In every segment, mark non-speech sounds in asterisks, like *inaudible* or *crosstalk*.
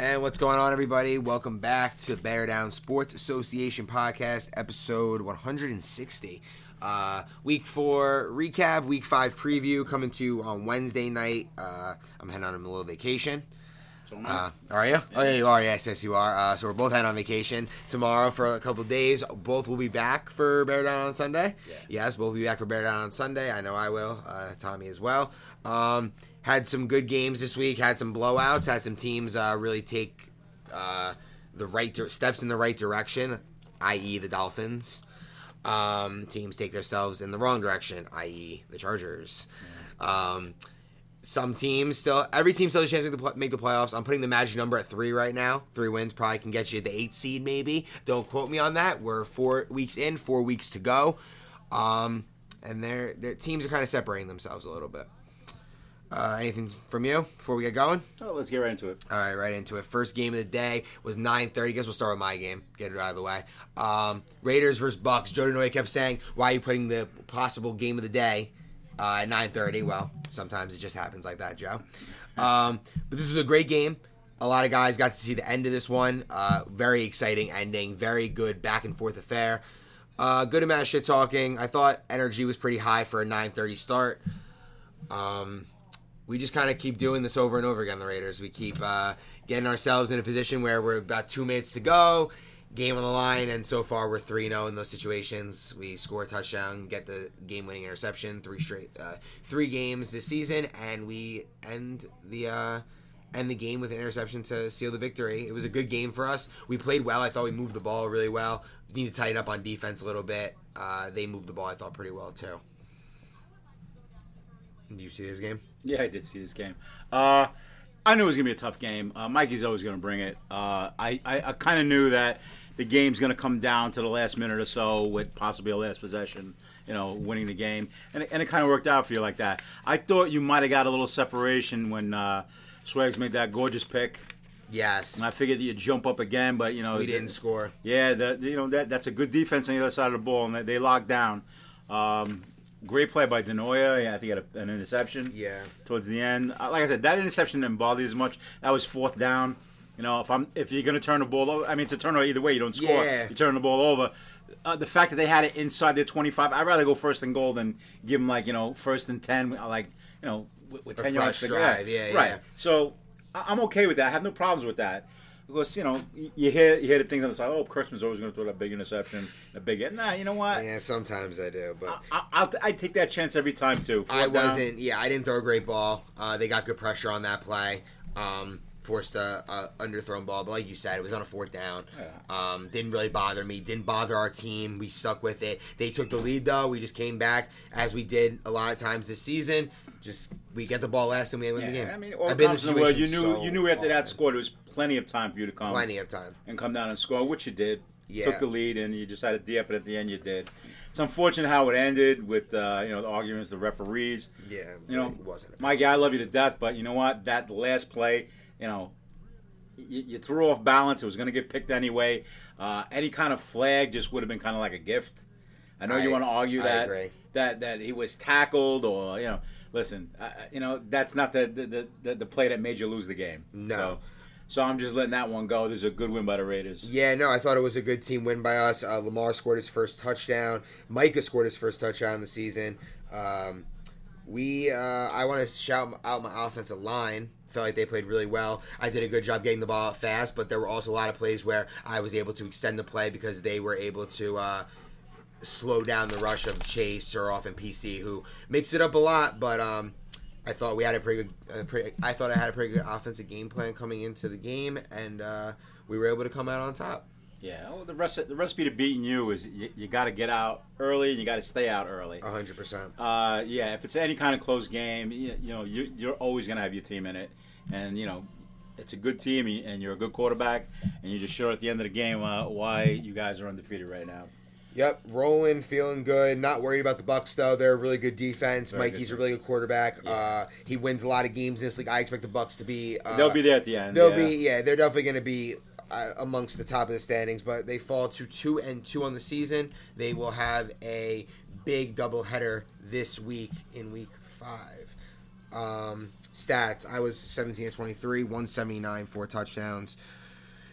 And what's going on, everybody? Welcome back to Bear Down Sports Association podcast, episode 160. Uh, week four recap, week five preview coming to you on Wednesday night. Uh, I'm heading on a little vacation. So am I. Uh, are you? Oh, yeah, you are. Yes, yes, you are. Uh, so we're both heading on vacation tomorrow for a couple days. Both will be back for Bear Down on Sunday. Yeah. Yes, both will be back for Bear Down on Sunday. I know I will. Uh, Tommy as well. Um, had some good games this week. Had some blowouts. Had some teams uh, really take uh, the right dir- steps in the right direction, i.e., the Dolphins. Um, teams take themselves in the wrong direction, i.e., the Chargers. Um, some teams still, every team still has a chance to make the, make the playoffs. I'm putting the magic number at three right now. Three wins probably can get you the eight seed, maybe. Don't quote me on that. We're four weeks in, four weeks to go. Um, and their teams are kind of separating themselves a little bit. Uh, anything from you before we get going? Oh, let's get right into it. All right, right into it. First game of the day was 9:30. Guess we'll start with my game. Get it out of the way. Um, Raiders versus Bucks. Joe DeNoy kept saying, "Why are you putting the possible game of the day uh, at 9:30?" Well, sometimes it just happens like that, Joe. Um, but this was a great game. A lot of guys got to see the end of this one. Uh, very exciting ending. Very good back and forth affair. Uh, good amount of shit talking. I thought energy was pretty high for a 9:30 start. Um, we just kind of keep doing this over and over again. The Raiders. We keep uh, getting ourselves in a position where we're about two minutes to go, game on the line, and so far we're three zero in those situations. We score a touchdown, get the game-winning interception, three straight, uh, three games this season, and we end the. Uh, End the game with an interception to seal the victory. It was a good game for us. We played well. I thought we moved the ball really well. Need to tighten up on defense a little bit. Uh, they moved the ball. I thought pretty well too. Do you see this game? Yeah, I did see this game. Uh, I knew it was gonna be a tough game. Uh, Mikey's always gonna bring it. Uh, I, I, I kind of knew that the game's gonna come down to the last minute or so with possibly a last possession. You know, winning the game, and it, and it kind of worked out for you like that. I thought you might have got a little separation when uh, Swags made that gorgeous pick, Yes. and I figured that you'd jump up again, but you know We didn't score. Yeah, that you know that that's a good defense on the other side of the ball, and they, they locked down. Um, great play by Denoya. Yeah, I think he had a, an interception. Yeah. Towards the end, Uh, like I said, that interception didn't bother you as much. That was fourth down. You know, if I'm if you're gonna turn the ball over, I mean, it's a turnover either way. You don't score. Yeah. You turn the ball over. Uh, the fact that they had it inside their 25, I'd rather go first and goal than give them like you know first and ten, like you know with, with 10 yards to go. drive, yeah, right. yeah. So I- I'm okay with that. I have no problems with that. Because you know you hear you hear the things on the side. Oh, Kurtzman's always going to throw that big interception, a big. Nah, you know what? Yeah, sometimes I do, but I, I'll I take that chance every time too. I Fourth down. wasn't. Yeah, I didn't throw a great ball. Uh, they got good pressure on that play. Um, forced a, a underthrown ball, but like you said, it was on a fourth down. Um, didn't really bother me. Didn't bother our team. We stuck with it. They took the lead though. We just came back as we did a lot of times this season. Just we get the ball last and we win the game. I mean, all I've been in the you knew so you knew after that score there was plenty of time for you to come Plenty of time. and come down and score, which you did. Yeah. Took the lead and you decided to up it at the end. You did. It's unfortunate how it ended with uh, you know the arguments, the referees. Yeah, You know, it wasn't. Mikey, I love you to death, but you know what? That last play, you know, you, you threw off balance. It was going to get picked anyway. Uh, any kind of flag just would have been kind of like a gift. I know you want to argue I that that that he was tackled or you know, listen, uh, you know that's not the the, the the the play that made you lose the game. No. So, so I'm just letting that one go. This is a good win by the Raiders. Yeah, no, I thought it was a good team win by us. Uh, Lamar scored his first touchdown. Micah scored his first touchdown in the season. Um, we, uh, I want to shout out my offensive line. Felt like they played really well. I did a good job getting the ball out fast, but there were also a lot of plays where I was able to extend the play because they were able to uh, slow down the rush of Chase, Suroff, and PC, who mixed it up a lot. But um, I thought we had a pretty good. A pretty, I thought I had a pretty good offensive game plan coming into the game, and uh, we were able to come out on top. Yeah. Well, the rest the recipe to beating you is you, you got to get out early and you got to stay out early. hundred percent. Uh, yeah, if it's any kind of close game, you, you know, you, you're always going to have your team in it. And, you know, it's a good team and you're a good quarterback. And you just showed at the end of the game uh, why you guys are undefeated right now. Yep, rolling, feeling good. Not worried about the Bucks though. They're a really good defense. Very Mikey's good a really good quarterback. Yeah. Uh, he wins a lot of games in this league. I expect the Bucks to be. Uh, They'll be there at the end. They'll yeah. be. Yeah, they're definitely going to be uh, amongst the top of the standings. But they fall to two and two on the season. They will have a big doubleheader this week in week five. Um, stats, I was 17 to 23, 179, four touchdowns.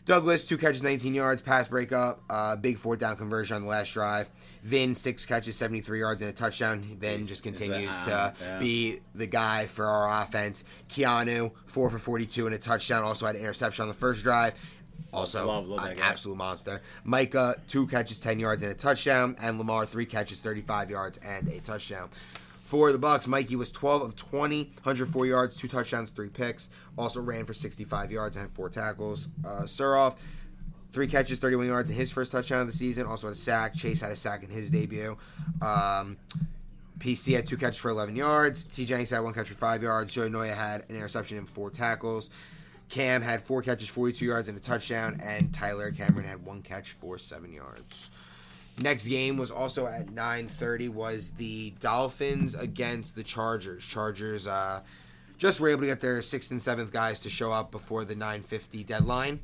Douglas, two catches, 19 yards, pass breakup, uh, big fourth down conversion on the last drive. Vin, six catches, 73 yards, and a touchdown. Vin just continues to yeah. be the guy for our offense. Keanu, four for 42 and a touchdown. Also had an interception on the first drive. Also, Love- love an absolute monster. Micah, two catches, 10 yards, and a touchdown. And Lamar, three catches, 35 yards, and a touchdown. For the Bucks, Mikey was 12 of 20, 104 yards, two touchdowns, three picks. Also ran for 65 yards and had four tackles. Uh, Suroff, three catches, 31 yards in his first touchdown of the season. Also had a sack. Chase had a sack in his debut. Um, PC had two catches for 11 yards. T. Jennings had one catch for five yards. Joe Noya had an interception and four tackles. Cam had four catches, 42 yards, and a touchdown. And Tyler Cameron had one catch for seven yards. Next game was also at 9:30. Was the Dolphins against the Chargers? Chargers uh, just were able to get their sixth and seventh guys to show up before the 9:50 deadline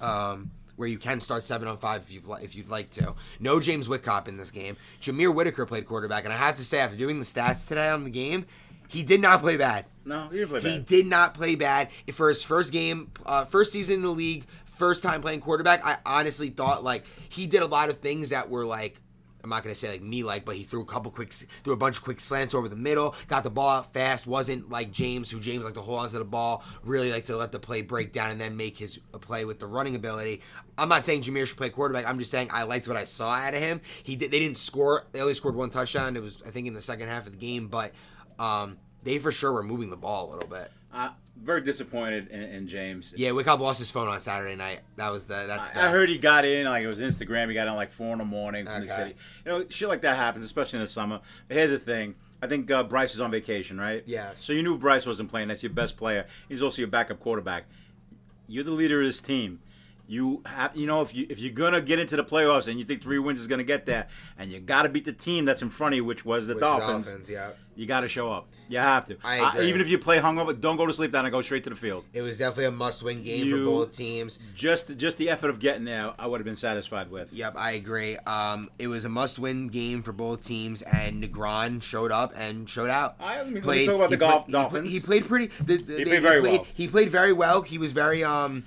um, where you can start seven on five if you've if you'd like to. No James Whitcop in this game. Jameer Whitaker played quarterback, and I have to say, after doing the stats today on the game, he did not play bad. No, he didn't play He bad. He did not play bad for his first game, uh, first season in the league, first time playing quarterback. I honestly thought like he did a lot of things that were like. I'm not gonna say like me like, but he threw a couple quick, threw a bunch of quick slants over the middle, got the ball out fast. wasn't like James, who James like to hold onto the ball, really like to let the play break down and then make his play with the running ability. I'm not saying Jameer should play quarterback. I'm just saying I liked what I saw out of him. He did, they didn't score. They only scored one touchdown. It was I think in the second half of the game, but um, they for sure were moving the ball a little bit. Very disappointed in, in James. Yeah, Whitcop lost his phone on Saturday night. That was the that's the I, heard he got in like it was Instagram. He got in like four in the morning from the Okay. city. You know, shit like that happens, especially in the summer. But here's the thing: I think uh, Bryce was on vacation, right? Yeah. So you knew Bryce wasn't playing. That's your best player. He's also your backup quarterback. You're the leader of this team. You have, you know, if you if you're gonna get into the playoffs and you think three wins is gonna get there, and you got to beat the team that's in front of you, which was the Which Dolphins. Dolphins, yeah. You got to show up. You have to. I Uh, agree. even if you play hungover, don't go to sleep. Down and go straight to the field. It was definitely a must-win game You- for both teams. Just just the effort of getting there, I would have been satisfied with. Yep, I agree. Um, it was a must-win game for both teams, and Negron showed up and showed out. I- let me talk about the he Golf- he Dolphins. He, played pretty. The, the, He played very well. He played very well. He was very. Um,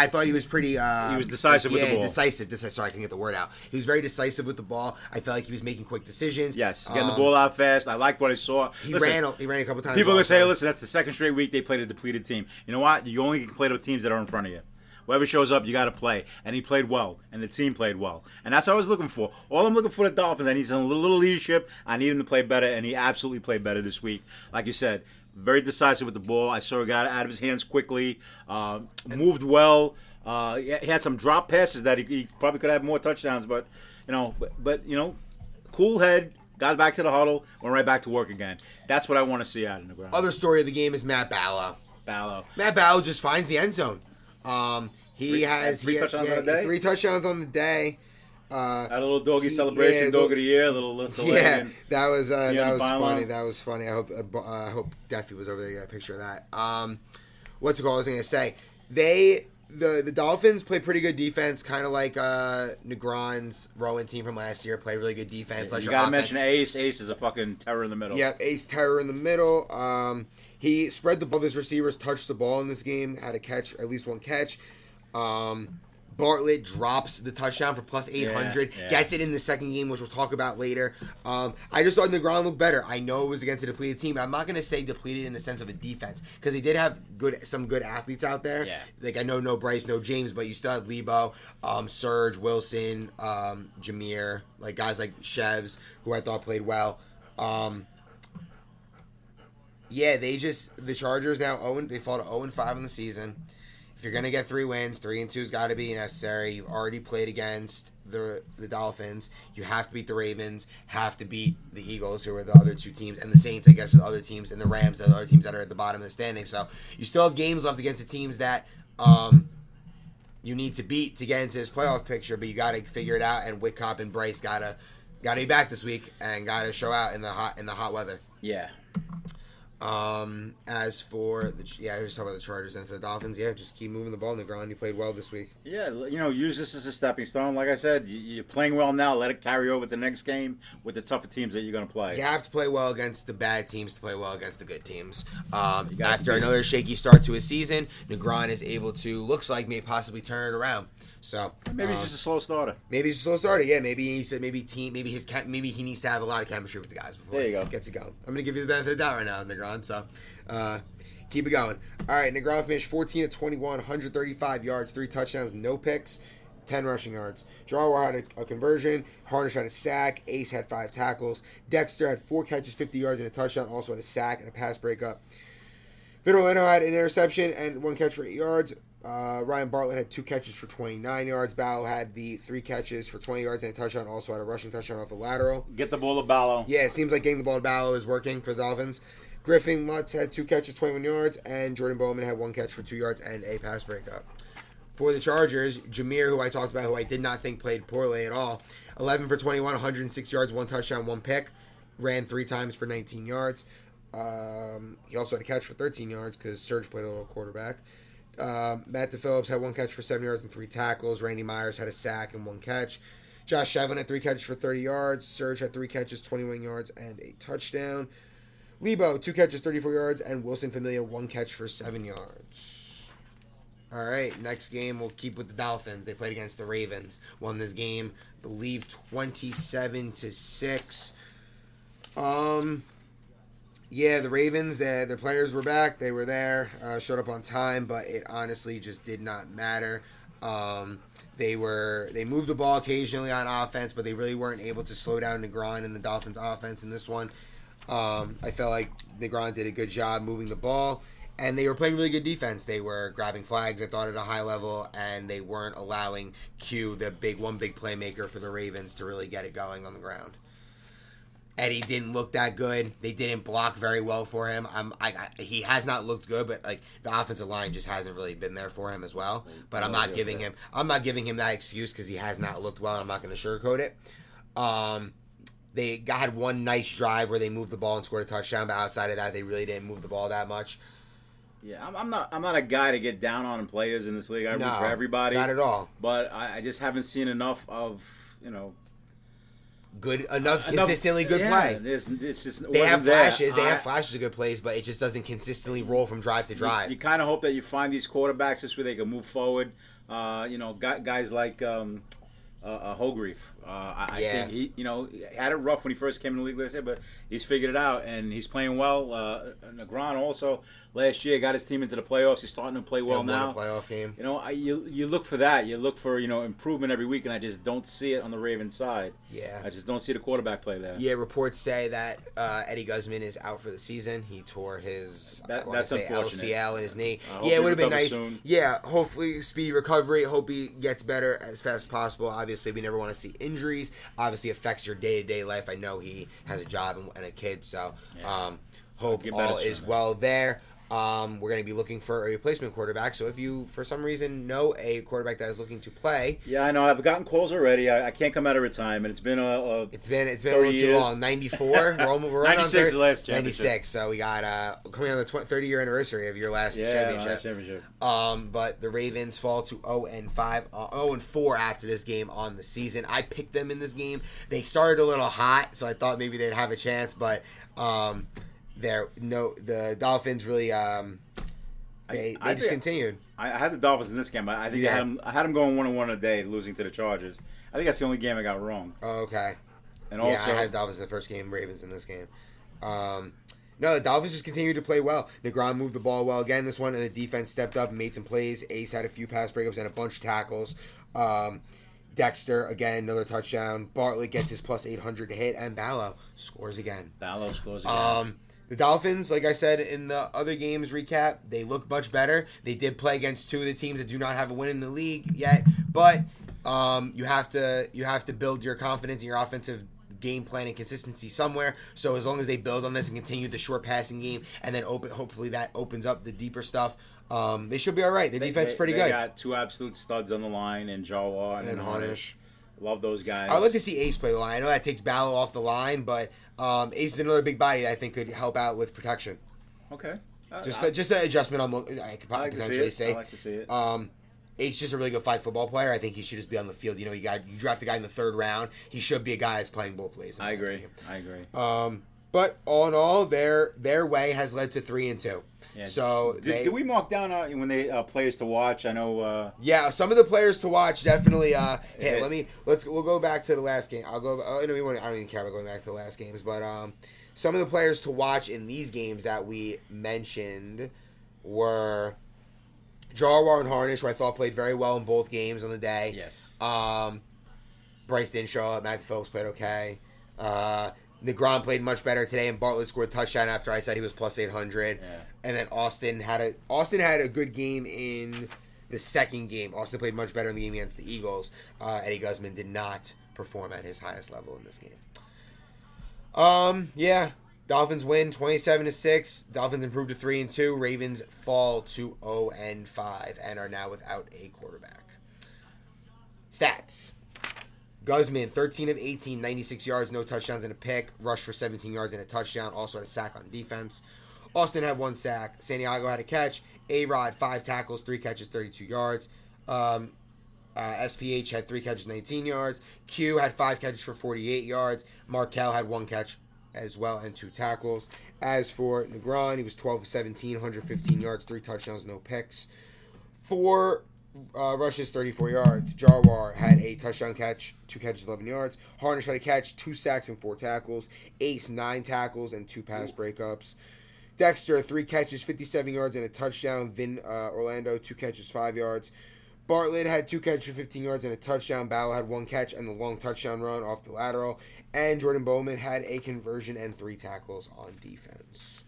I thought he was pretty. Uh, He was decisive with the ball. Decisive. Decisive. Sorry, I can get the word out. He was very decisive with the ball. I felt like he was making quick decisions. Yes, getting Um, the ball out fast. I like what I saw. He Listen, ran. He ran a couple times. People are gonna say. "Listen, that's the second straight week they played a depleted team." You know what? You only can play with teams that are in front of you. Whoever shows up, you got to play. And he played well, and the team played well, and that's what I was looking for. All I'm looking for the Dolphins. I need some little leadership. I need him to play better, and he absolutely played better this week. Like you said, very decisive with the ball. I saw he got out of his hands quickly, uh, moved well. Uh, he had some drop passes that he, he probably could have more touchdowns, but you know, but, but you know, cool head. Got back to the huddle, went right back to work again. That's what I want to see out of the ground. Other story of the game is Matt Balla. Ballo. Matt Balla just finds the end zone. Um, he Three- has three he had- touchdowns yeah, the day? Three touchdowns on the day. Uh, Had a little doggy He- celebration, yeah, dog of the year, a little lift yeah, that was uh, that was funny. That was funny. I hope uh, uh, I hope Duffy was over there. to get a picture of that. Um, what's it called? I was gonna say they the the Dolphins play pretty good defense, kind of like uh, Negron's Rowan team from last year. Play really good defense. Let you gotta offense- mention Ace. Ace is a fucking terror in the middle. Yeah, Ace Terror in the middle. Um, he spread the ball. His receivers touched the ball in this game. Had a catch, at least one catch. Um, Bartlett drops the touchdown for plus 800. Yeah, yeah. Gets it in the second game, which we'll talk about later. Um, I just thought Negron looked better. I know it was against a depleted team, but I'm not going to say depleted in the sense of a defense because they did have good some good athletes out there. Yeah. Like I know no Bryce, no James, but you still had Lebo, um, Serge, Wilson, um, Jameer, like guys like Chevs, who I thought played well. Um, yeah, they just the Chargers now own they fall to 0 and 5 in the season. If you're gonna get three wins, three and two's got to be necessary. You've already played against the the Dolphins. You have to beat the Ravens. Have to beat the Eagles, who are the other two teams, and the Saints, I guess, are the other teams, and the Rams, the other teams that are at the bottom of the standing. So you still have games left against the teams that um, you need to beat to get into this playoff picture. But you got to figure it out. And Whitcop and Bryce gotta gotta be back this week and gotta show out in the hot in the hot weather. Yeah. Um, as for the yeah, I was talking about the Chargers and for the Dolphins. Yeah, just keep moving the ball on the ground. You played well this week. Yeah, you know, use this as a stepping stone. Like I said, you- you're playing well now. Let it carry over the next game with the tougher teams that you're going to play. You have to play well against the bad teams to play well against the good teams. Um, You got to after another shaky start to his season, Negron is able to looks like may possibly turn it around. So Maybe um, just a slow starter. Maybe he's a slow starter. Yeah, maybe he said maybe team, maybe his maybe he needs to have a lot of chemistry with the guys before There you he go. gets it going. I'm gonna give you the benefit of the doubt right now, Negron. So uh, keep it going. All right, Negron finished 14 to 21, 135 yards, three touchdowns, no picks. 10 rushing yards. Jarwar had a, a conversion. Harnish had a sack. Ace had five tackles. Dexter had four catches, 50 yards, and a touchdown. Also had a sack and a pass breakup. Vitor Leno had an interception and one catch for eight yards. Uh, Ryan Bartlett had two catches for 29 yards. Bow had the three catches for 20 yards and a touchdown. Also had a rushing touchdown off the lateral. Get the ball to Ballo. Yeah, it seems like getting the ball to Bow is working for the Dolphins. Griffin Lutz had two catches, 21 yards, and Jordan Bowman had one catch for two yards and a pass breakup. For the Chargers, Jameer, who I talked about, who I did not think played poorly at all, 11 for 21, 106 yards, one touchdown, one pick, ran three times for 19 yards. Um, he also had a catch for 13 yards because Serge played a little quarterback. Um, Matt DePhillips had one catch for seven yards and three tackles. Randy Myers had a sack and one catch. Josh Shevlin had three catches for 30 yards. Serge had three catches, 21 yards, and a touchdown. Lebo, two catches, 34 yards, and Wilson Familia, one catch for seven yards. All right, next game we'll keep with the Dolphins. They played against the Ravens. Won this game, I believe, 27 to 6. Um, yeah, the Ravens, their, their players were back. They were there, uh, showed up on time, but it honestly just did not matter. Um, they were they moved the ball occasionally on offense, but they really weren't able to slow down Negron and the Dolphins' offense in this one. Um, I felt like Negron did a good job moving the ball, and they were playing really good defense. They were grabbing flags, I thought, at a high level, and they weren't allowing Q, the big one big playmaker for the Ravens, to really get it going on the ground. Eddie didn't look that good. They didn't block very well for him. I'm, I, I, he has not looked good, but like the offensive line just hasn't really been there for him as well. But I'm not giving him, I'm not giving him that excuse because he has not looked well. I'm not going to sugarcoat it. Um, they got, had one nice drive where they moved the ball and scored a touchdown, but outside of that, they really didn't move the ball that much. Yeah, I'm, I'm not. I'm not a guy to get down on players in this league. I root for everybody, not at all. but I, I just haven't seen enough of you know Good enough, enough- consistently good yeah, play. It's, it's just They have flashes. They I- have flashes of good plays, but it just doesn't consistently roll from drive to drive. You, kind of hope that you find these quarterbacks this way they can move forward. Uh, you know, guys like um, uh, uh, Holgreaf. Uh, I, I think he, you know, had it rough when he first came in the league last year, but he's figured it out and he's playing well. Uh, Negron also last year got his team into the playoffs. He's starting to play well won now. playoff game. You know, I, you you look for that. You look for you know improvement every week, and I just don't see it on the Ravens side. Yeah. I just don't see the quarterback play there. Yeah, reports say that uh, Eddie Guzman is out for the season. He tore his That- that's say. LCL in his knee. Yeah, it would have been nice. soon. Yeah, hopefully speedy recovery. Hope he gets better as fast as possible. Obviously, we never want to see injuries. Obviously, affects your day to day life. I know he has a job and, and a kid, so Yeah. um, hope all is well there. Um, we're going to be looking for a replacement quarterback. So if you, for some reason, know a quarterback that is looking to play, Yeah, I know. I've gotten calls already. I, I can't come out of retirement. It's been a, a It's been it's been a 30 little too long. Ninety four. We're almost we're on *laughs* 96 is 30 the last championship. 96. So we got uh coming on the tw- 30 year anniversary of your last yeah championship. last championship. Um, but the Ravens fall to 0 and 5, uh, 0 and 4 after this game on the season. I picked them in this game. They started a little hot, so I thought maybe they'd have a chance, but um, they're no the Dolphins really um they I they just continued. I, I had the Dolphins in this game. I, I think You I had them. I had them going one and one a day, losing to the Chargers. I think that's the only game I got wrong. Oh, okay. And yeah, also, I had Dolphins in the first game, Ravens in this game. Um, no, the Dolphins just continued to play well. Negron moved the ball well again this one, and the defense stepped up made some plays. Ace had a few pass breakups and a bunch of tackles. Um, Dexter, again, another touchdown. Bartlett gets his plus 800 to hit, and Ballo scores again. Ballo scores again. Um, the Dolphins, like I said in the other games recap, they look much better. They did play against two of the teams that do not have a win in the league yet, but um, you have to you have to build your confidence in your offensive game plan and consistency somewhere. So as long as they build on this and continue the short passing game, and then open, hopefully that opens up the deeper stuff. Um, they should be all right. The They- defense is pretty they good. got two absolute studs on the line, and Jawar and, And Harnish. Love those guys. I'd like to see Ace play the line. I know that takes Ballo off the line, but um, Ace is another big body that I think could help out with protection. Okay. Uh, Just I, a, just an adjustment on. I could I like to see potentially it. say. I like to see it. Um, He's just a really good five football player. I think he should just be on the field. You know, you got you draft a guy in the third round. He should be a guy that's playing both ways. in I agree. opinion. I agree. Um, but all in all, their their way has led to three and two. Yeah. So Did, they, did we mark down uh, when they uh, players to watch? I know. Uh, yeah, some of the players to watch definitely. Uh, hey, let me let's we'll go back to the last game. I'll go. Oh, no, we I don't even care about going back to the last games, but um, some of the players to watch in these games that we mentioned were Jarwar and Harnish, who I thought played very well in both games on the day. yes. Um, Bryce didn't show up. Matt Phillips played okay. Uh, Negron played much better today, and Bartlett scored a touchdown after I said he was plus eight hundred. Yeah. And then Austin had a Austin had a good game in the second game. Austin played much better in the game against the Eagles. Uh, Eddie Guzman did not perform at his highest level in this game. Um, yeah, Dolphins win twenty seven to six. Dolphins improve to three and two. Ravens fall to zero and five and are now without a quarterback. Stats. Guzman, 13 of 18, 96 yards, no touchdowns and a pick. Rushed for 17 yards and a touchdown. Also had a sack on defense. Austin had one sack. Santiago had a catch. A Rod, five tackles, three catches, 32 yards. Um, uh, SPH had three catches, 19 yards. Q had five catches for 48 yards. Markel had one catch as well and two tackles. As for Negron, he was 12 of 17, 115 yards, three touchdowns, no picks. Four uh, rushes, 34 yards. Jarwar had a touchdown catch, two catches, 11 yards. Harnish had a catch, two sacks, and four tackles. Ace, nine tackles and two pass breakups. Dexter, three catches, 57 yards, and a touchdown. Vin uh, Orlando, two catches, five yards. Bartlett had two catches for 15 yards and a touchdown. Battle had one catch and the long touchdown run off the lateral. And Jordan Bowman had a conversion and three tackles on defense.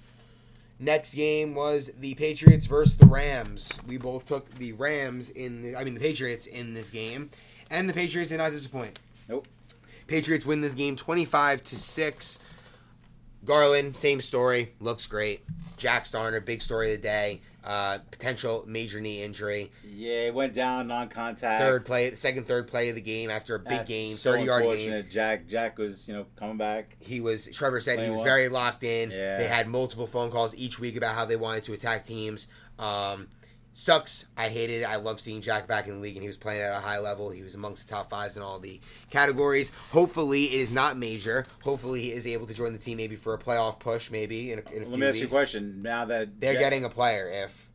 Next game was the Patriots versus the Rams. We both took the Rams in the, I mean the Patriots in this game, and the Patriots did not disappoint. Nope. Patriots win this game 25 to 6. Garland, same story, looks great. Jack Starner, big story of the day. Uh, potential major knee injury. Yeah, it went down non-contact. Third play, second, third play of the game after a big That's game, so 30 yard game. Jack Jack was you know coming back. He was, Trevor said he was very locked in. Yeah. They had multiple phone calls each week about how they wanted to attack teams. Um, sucks. I hated it. I love seeing Jack back in the league, and he was playing at a high level. He was amongst the top fives in all the categories. Hopefully, it is not major. Hopefully, he is able to join the team maybe for a playoff push, maybe in a, in a Let few me ask you a question. Now that They're Jack- getting a player if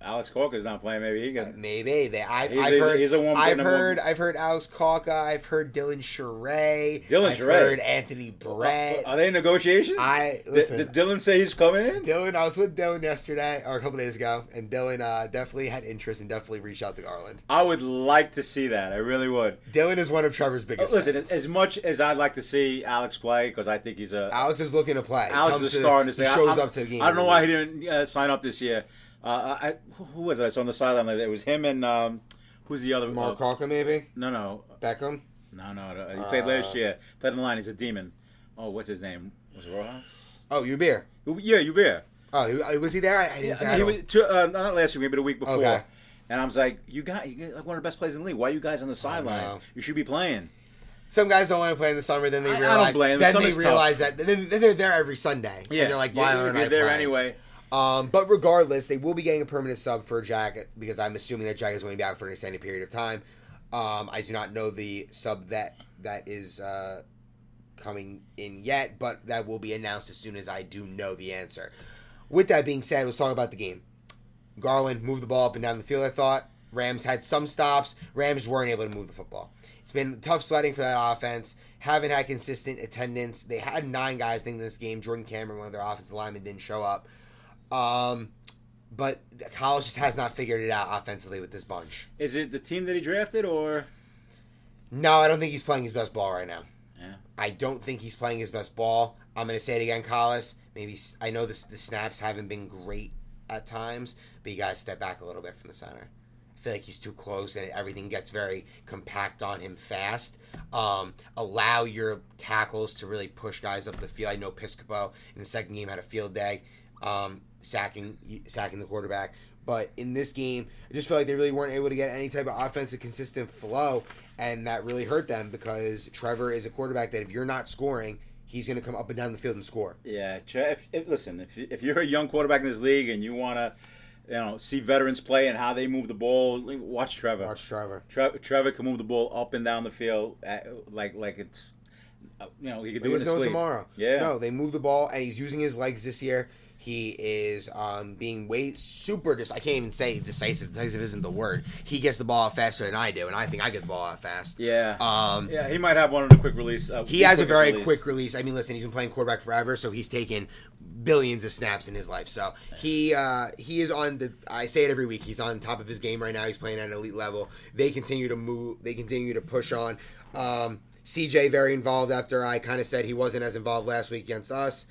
Alex Kalka's not playing, maybe he can. maybe they. I've, He's- I've he's- heard. he's the one I've putting them on- heard. I've heard Alex Kalka. I've heard Dylan Sherray. Dylan I've heard Anthony Brett. Are they in negotiations? I listen. did Dylan say he's coming in? Dylan, I was with Dylan yesterday or a couple days ago, and Dylan uh, definitely had interest and definitely reached out to Garland. I would like to see that. I really would. Dylan is one of Trevor's biggest. Listen, fans. as much as I'd like to see Alex play, because I think he's a Alex is looking to play. Alex is a to- star in this He shows I, up to the game. I don't know why he didn't uh, sign up this year. Uh, I, who was it? I saw on the sideline. It was him and um, who's the other? One Mark uh, maybe no, no, Beckham. no, no, no. He played Uh, last year. Played in the line. He's a demon. Oh, what's his name? Was it Rojas? Oh, you beer. Yeah, you bear. Oh, was he there? I, didn't say I he don't- was, two, uh, not last week, maybe the week before. Okay. And I was like, you got you got one of the best players in the league. Why are you guys on the sidelines? You should be playing. Some guys don't want to play in the summer. Then they I- I don't realize. blame them. Then Summer's they tough. realize that. Then, then they're there every Sunday. Yeah, And they're like, why you're, aren't I there playing? anyway. Um, but regardless, they will be getting a permanent sub for Jack because I'm assuming that Jack is going to be out for an extended period of time. Um, I do not know the sub that that is uh, coming in yet, but that will be announced as soon as I do know the answer. With that being said, let's talk about the game. Garland moved the ball up and down the field. I thought Rams had some stops. Rams weren't able to move the football. It's been tough sledding for that offense. Haven't had consistent attendance. They had nine guys in this game. Jordan Cameron, one of their offensive linemen, didn't show up. Um, but Collis just has not figured it out offensively with this bunch. Is it the team that he drafted or? No, I don't think he's playing his best ball right now. Yeah. I don't think he's playing his best ball. I'm going to say it again, Collis. Maybe I know this, the snaps haven't been great at times, but you got to step back a little bit from the center. I feel like he's too close and everything gets very compact on him fast. Um, allow your tackles to really push guys up the field. I know Piscopo in the second game had a field day, um, sacking sacking the quarterback. But in this game, I just feel like they really weren't able to get any type of offensive consistent flow, and that really hurt them because Trevor is a quarterback that if you're not scoring, he's going to come up and down the field and score. Yeah, if, if, listen, if, if you're a young quarterback in this league and you want to, you know, see veterans play and how they move the ball, watch Trevor. Watch Trevor. Tre- Trevor can move the ball up and down the field at, like like it's, uh, you know, he could do it There's in his no sleep. tomorrow. Yeah. No, they move the ball, and he's using his legs this year. He is um, being way super. Dis- I can't even say decisive. Decisive isn't the word. He gets the ball out faster than I do, and I think I get the ball out fast. Yeah. Um, yeah, he might have one of the quick release. Uh, He has a very release. quick release. I mean, listen, he's been playing quarterback forever, so he's taken billions of snaps in his life. So he uh, he is on the. I say it every week. He's on top of his game right now. He's playing at an elite level. They continue to move. They continue to push on. Um, CJ very involved after I kind of said he wasn't as involved last week against us.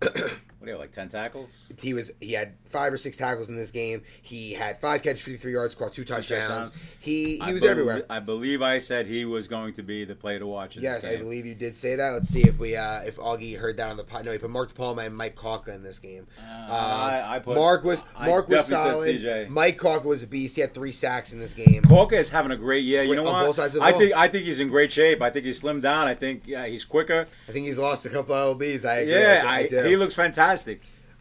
*clears throat* What do you have, like ten tackles? He was he had five or six tackles in this game. He had five catches, fifty three yards, caught two touchdowns. touchdowns. He he I was bel- everywhere. I believe I said he was going to be the play to watch. Yes, I believe you did say that. Let's see if we uh if Augie heard that on the pod. No, he put Mark Palma and Mike Kalka in this game. Uh, Uh, I- I put- Mark was I Mark was solid. Mike Kalka was a beast. He had three sacks in this game. Kalka is having a great year. You know on what? both sides of the I ball. think I think he's in great shape. I think he's slimmed down. I think yeah, he's quicker. I think he's lost a couple of lbs. I agree. Yeah, I, I, think I do. he looks fantastic.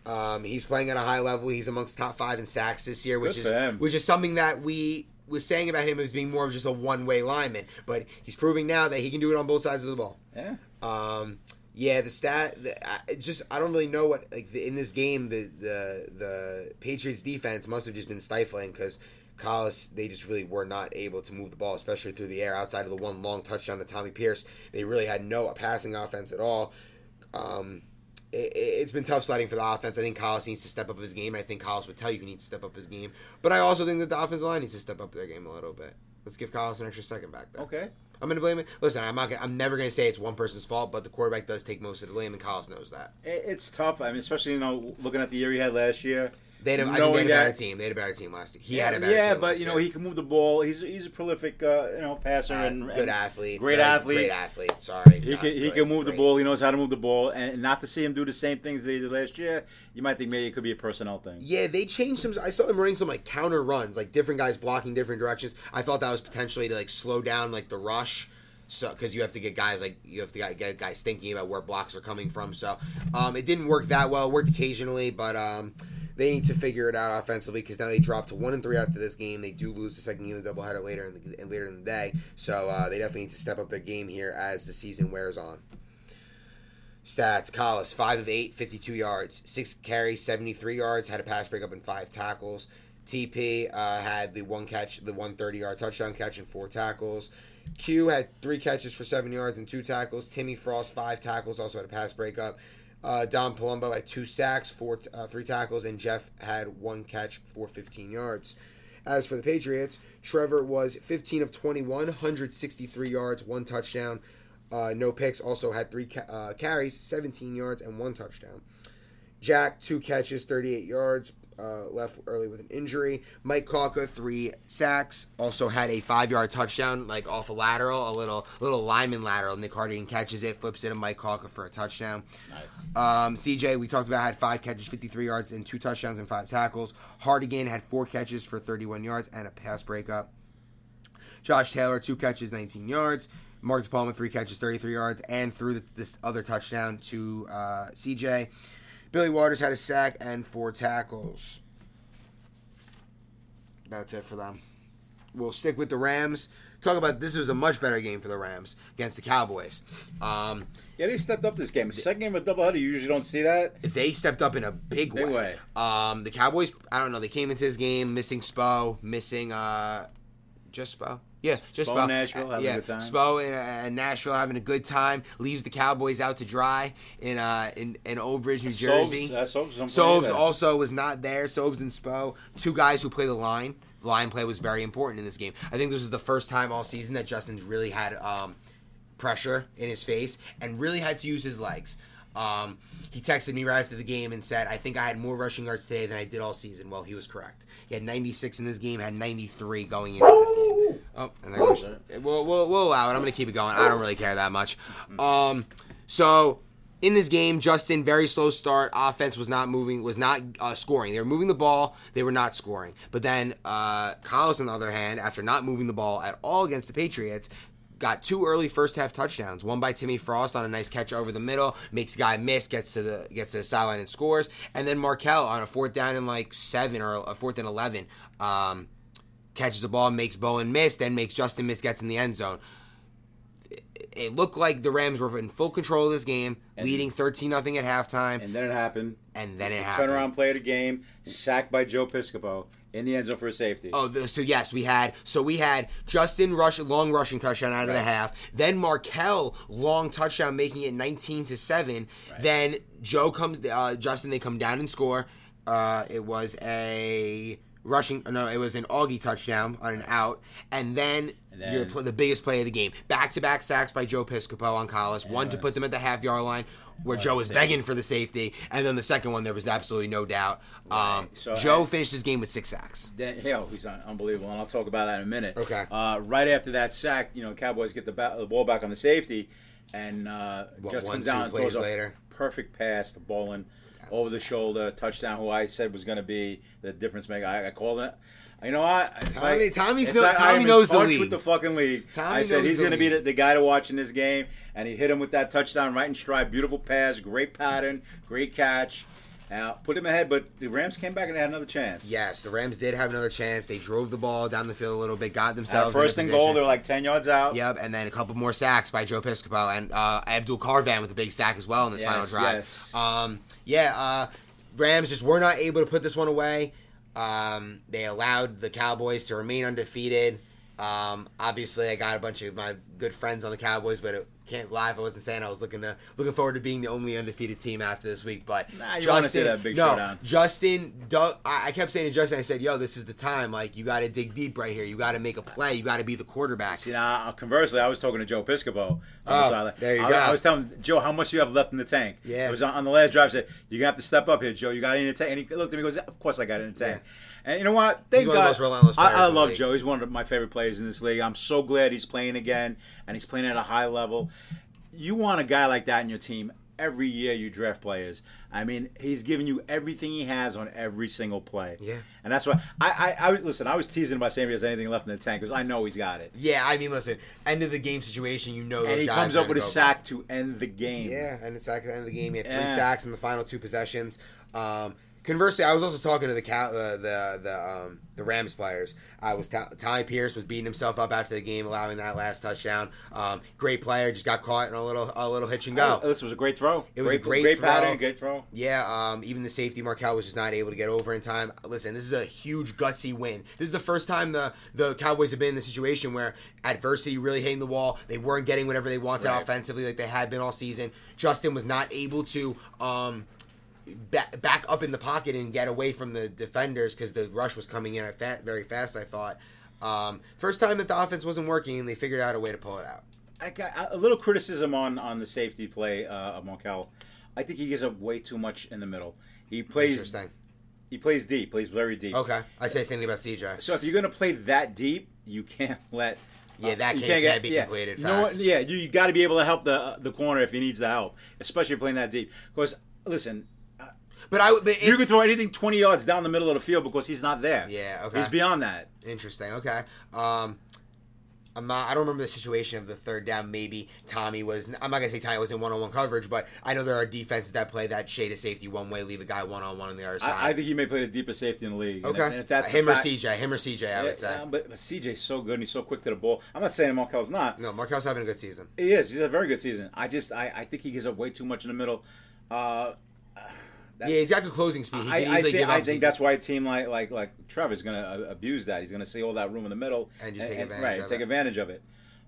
Um, he's playing at a high level. He's amongst top five in sacks this year, which Good is which is something that we was saying about him as being more of just a one way lineman. But he's proving now that he can do it on both sides of the ball. Yeah. Um, yeah, the stat. The, I, just I don't really know what like the, in this game the the the Patriots defense must have just been stifling because Collis they just really were not able to move the ball, especially through the air. Outside of the one long touchdown to Tommy Pierce, they really had no passing offense at all. Um, it, it's been tough sledding for the offense. I think Collis needs to step up his game. I think Collis would tell you he needs to step up his game, but I also think that the offensive line needs to step up their game a little bit. Let's give Collis an extra second back there. Okay. I'm gonna blame it. Listen, I'm not. Gonna, I'm never gonna say it's one person's fault, but the quarterback does take most of the blame, and Collis knows that. It's tough. I mean, especially you know, looking at the year he had last year. They had, a, I think they had a better that- team. They had a better team last year. He yeah, had a better yeah, team. but last you know, he can move the ball. He's he's a prolific, uh, you know, passer Uh, and good and athlete, great athlete. great athlete. Sorry, He can he good, can move the ball. He knows how to move the ball, and not to see him do the same things that he did last year, you might think maybe it could be a personnel thing. Yeah, they changed some. I saw them running some like counter runs, like different guys blocking different directions. I thought that was potentially to like slow down like the rush, so because you have to get guys like you have to get- get guys thinking about where blocks are coming from. So um, it didn't work that well. It worked occasionally, but um, they need to figure it out offensively because now they drop to one and three after this game. They do lose the second game of the doubleheader later in the later in the day. So uh, they definitely need to step up their game here as the season wears on. Stats Collis, 5 of 8, 52 yards, 6 carries, 73 yards, had a pass breakup and 5 tackles. TP uh, had the one catch, the 130 yard touchdown catch and 4 tackles. Q had 3 catches for 7 yards and 2 tackles. Timmy Frost, 5 tackles, also had a pass breakup. Uh, Don Palumbo had 2 sacks, four, uh, 3 tackles, and Jeff had 1 catch for 15 yards. As for the Patriots, Trevor was 15 of 21, 163 yards, 1 touchdown. Uh, no picks. Also had three ca- uh, carries, 17 yards, and one touchdown. Jack, two catches, 38 yards. Uh, left early with an injury. Mike Kalka, three sacks. Also had a five-yard touchdown, like off a lateral, a little little lineman lateral. Nick Hardigan catches it, flips it to Mike Kalka for a touchdown. Nice. Um, CJ, we talked about, had five catches, 53 yards, and two touchdowns and five tackles. Hardigan had four catches for 31 yards and a pass breakup. Josh Taylor, two catches, 19 yards. Marcus Palmer, three catches, 33 yards, and threw this other touchdown to uh, CJ. Billy Waters had a sack and four tackles. That's it for them. We'll stick with the Rams. Talk about this was a much better game for the Rams against the Cowboys. Um, Yeah, they stepped up this game. The second game of doubleheader, you usually don't see that. they stepped up in a big, Big way. way. Um, the Cowboys, I don't know, they came into this game missing Spo, missing uh, just Spo. Yeah, just Spo in Nashville, having a yeah, good time. Spo in, uh, Nashville having a good time. Leaves the Cowboys out to dry in uh, in, in Old Bridge, New Jersey. Sobes, uh, Sobes, Sobes also was not there. Sobes and Spo, two guys who play the line. The line play was very important in this game. I think this is the first time all season that Justin's really had um, pressure in his face and really had to use his legs. Um, he texted me right after the game and said, "I think I had more rushing yards today than I did all season." Well, he was correct. He had 96 in this game, had 93 going into this game. Oh, and. We'll, we'll, we'll allow it. I'm going to keep it going. I don't really care that much. Um, so in this game, Justin very slow start. Offense was not moving, was not uh, scoring. They were moving the ball, they were not scoring. But then uh, Carlos, on the other hand, after not moving the ball at all against the Patriots, got two early first half touchdowns. One by Timmy Frost on a nice catch over the middle, makes guy miss, gets to the gets to the sideline and scores. And then Markel on a fourth down and like seven or a fourth and eleven, um, catches the ball, makes Bowen miss, then makes Justin miss, gets in the end zone. It- looked like the Rams were in full control of this game, And- leading thirteen nothing at halftime, And then it happened. and then it Turn happened. around play of the game, sacked by Joe Piscopo in the end zone for a safety. Oh, the, so yes, we had so we had Justin rush long rushing touchdown out of the half. Then Markel long touchdown, making it nineteen to seven. Then Joe comes, uh, Justin they come down and score. Uh, it was a rushing, no, it was an Augie touchdown on an out, and then. And then- your, the biggest play of the game, back-to-back sacks by Joe Piscopo on Collis. One to put them at the half-yard line, where Joe was begging for the safety, and then the second one there was absolutely no doubt. Um, Right. So Joe I- finished his game with six sacks. Hell, he's unbelievable, and I'll talk about that in a minute. Okay. Uh, right after that sack, you know, Cowboys get the, ba- the ball back on the safety, and uh, What, just one, comes down and plays throws a later? perfect pass to Bolin over the shoulder, touchdown. Who I said was going to be the difference maker. I, I called it. You know what? It's Tommy- like, Tommy's it's like Tommy knows the league. with the fucking league. Tommy I said he's going to be the, the guy to watch in this game, and he hit him with that touchdown right in stride. Beautiful pass, great pattern, great catch. Uh, put him ahead, but the Rams came back and they had another chance. Yes, the Rams did have another chance. They drove the ball down the field a little bit, got themselves first and goal, they're like ten yards out. Yep, and then a couple more sacks by Joe Piscopo and uh, Abdul Carvan with a big sack as well in this Yes, final drive. yes. Um, yeah, uh, Rams just were not able to put this one away. Um, they allowed the Cowboys to remain undefeated. Um, obviously, I got a bunch of my good friends on the Cowboys, but it can't lie if I wasn't saying I was looking to looking forward to being the only undefeated team after this week. But Nah, you wanna see that big no, showdown. Justin, Doug, I I kept saying to Justin, I said, "Yo, this is the time. Like, you got to dig deep right here. You got to make a play. You got to be the quarterback." See, now, uh, conversely, I was talking to Joe Piscopo. Oh, there you I, go. I was telling Joe how much you have left in the tank. Yeah. It was on, on the last drive. I said, You're to have to step up here, Joe. You got it in the tank. And he looked at me and goes, Of course I got it in the tank. And you know what? Thank He's one of the God. most relentless players I, I love league. Joe. He's one of my favorite players in this league. I'm so glad he's playing again, and he's playing at a high level. You want a guy like that in your team. Every year you draft players. I mean, he's giving you everything he has on every single play. Yeah. And that's why I, I, I was listen. I was teasing about saying he has anything left in the tank because I know he's got it. Yeah, I mean, listen, end of the game situation, you know, and he comes up with a sack to end the game. Yeah, and it's at the end of the game. He had three Yeah. sacks in the final two possessions. Um, conversely, I was also talking to the uh, the the um, the Rams players. I was ta- Tommy Pierce was beating himself up after the game, allowing that last touchdown. Um, great player, just got caught in a little a little hitch and go. Oh, this was a great throw. It was a great great throw. pattern, great throw. Yeah, um, even the safety Markel was just not able to get over in time. Listen, this is a huge gutsy win. This is the first time the the Cowboys have been in the situation where adversity really hitting the wall. They weren't getting whatever they wanted Right. offensively like they had been all season. Justin was not able to um, back, back up in the pocket and get away from the defenders because the rush was coming in at fa- very fast. I thought. Um, first time that the offense wasn't working, and they figured out a way to pull it out. I got a little criticism on on the safety play uh, of Markel. I think he gives up way too much in the middle. He plays Interesting. he plays deep, plays very deep. Okay, I say something about CJ. So if you're gonna play that deep, you can't *laughs* let. Yeah, that you can't- can't be completed You know. Yeah, you, you got to be able to help the the corner if he needs the help, especially playing that deep. Because listen, But I would. You can throw anything 20 yards down the middle of the field because he's not there. Yeah, okay. He's beyond that. Interesting. Okay. Um, I'm not. I don't remember the situation of the third down. Maybe Tommy was. I'm not gonna say Tommy was in one-on-one coverage, but I know there are defenses that play that shade of safety one way, leave a guy one-on-one on the other side. I, I think he may play the deepest safety in the league. And okay. if- And if that's him or fact- CJ, him or CJ, I would say. Yeah, but, but CJ's so good and he's so quick to the ball. I'm not saying Markel's not. no, Markel's having a good season. He is. He's a very good season. I just I, I think he gives up way too much in the middle. Uh, that- Yeah, he's got good closing speed. He I, I think, I think that's why a team like like like Trevor's going to abuse that. He's going to see all that room in the middle And just take advantage right, of take it. advantage of it.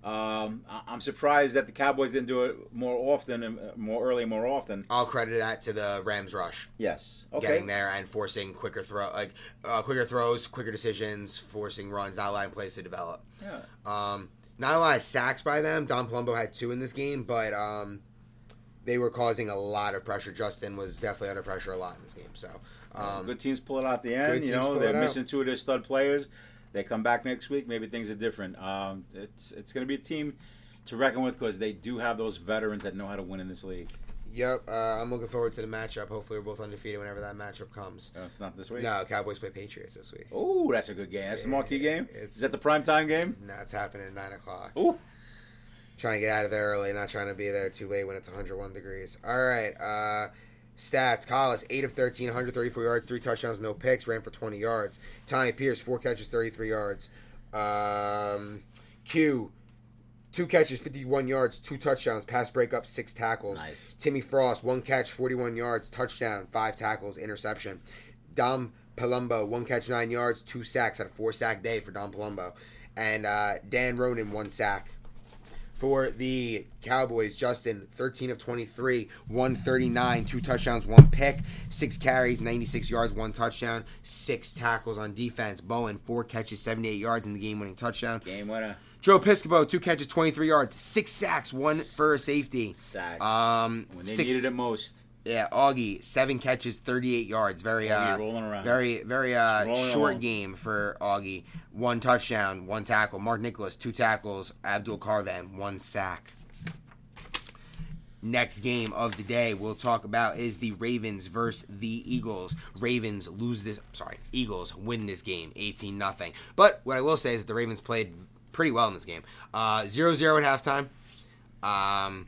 Um, I- I'm surprised that the Cowboys didn't do it more often and uh, more early, more often. I'll credit that to the Rams rush. Yes. Okay. Getting there and forcing quicker throw, like uh, quicker throws, quicker decisions, forcing runs, not allowing plays to develop. Yeah. Um, not a lot of sacks by them. Don Palumbo had two in this game, but um, they were causing a lot of pressure. Justin was definitely under pressure a lot in this game. So, um, good teams pull it out at the end. You know, they're it out. missing two of their stud players. They come back next week. Maybe things are different. Um, it's it's going to be a team to reckon with because they do have those veterans that know how to win in this league. yep, uh, I'm looking forward to the matchup. Hopefully, we're both undefeated whenever that matchup comes. Uh, it's not this week. No, Cowboys play Patriots this week. Oh, that's a good game. That's a marquee game. Is that the prime time game? No, it's happening at nine o'clock. Ooh. Trying to get out of there early, not trying to be there too late when it's 101 degrees. All right. Uh, stats: Collis, 8 of 13, 134 yards, three touchdowns, no picks, ran for 20 yards. Tommy Pierce, four catches, 33 yards. Um, Q, two catches, 51 yards, two touchdowns, pass breakup, six tackles. Nice. Timmy Frost, one catch, 41 yards, touchdown, five tackles, interception. Dom Palumbo, one catch, nine yards, two sacks. Had a four sack day for Dom Palumbo. And uh, Dan Ronan, one sack. For the Cowboys, Justin, 13 of 23, 139, two touchdowns, one pick, six carries, 96 yards, one touchdown, six tackles on defense. Bowen, four catches, 78 yards in the game winning touchdown. Game winner. Joe Piscopo, two catches, 23 yards, six sacks, one for a safety. Sack. Um, when they six, needed it most. Yeah, Augie, seven catches, 38 yards. Very, uh, very, very uh, short game for Augie. One touchdown, one tackle. Mark Nicholas, two tackles. Abdul Carvan, one sack. Next game of the day we'll talk about is the Ravens versus the Eagles. Ravens lose this. Sorry, Eagles win this game, 18 nothing. But what I will say is the Ravens played pretty well in this game. Uh, 0-0 at halftime. Um,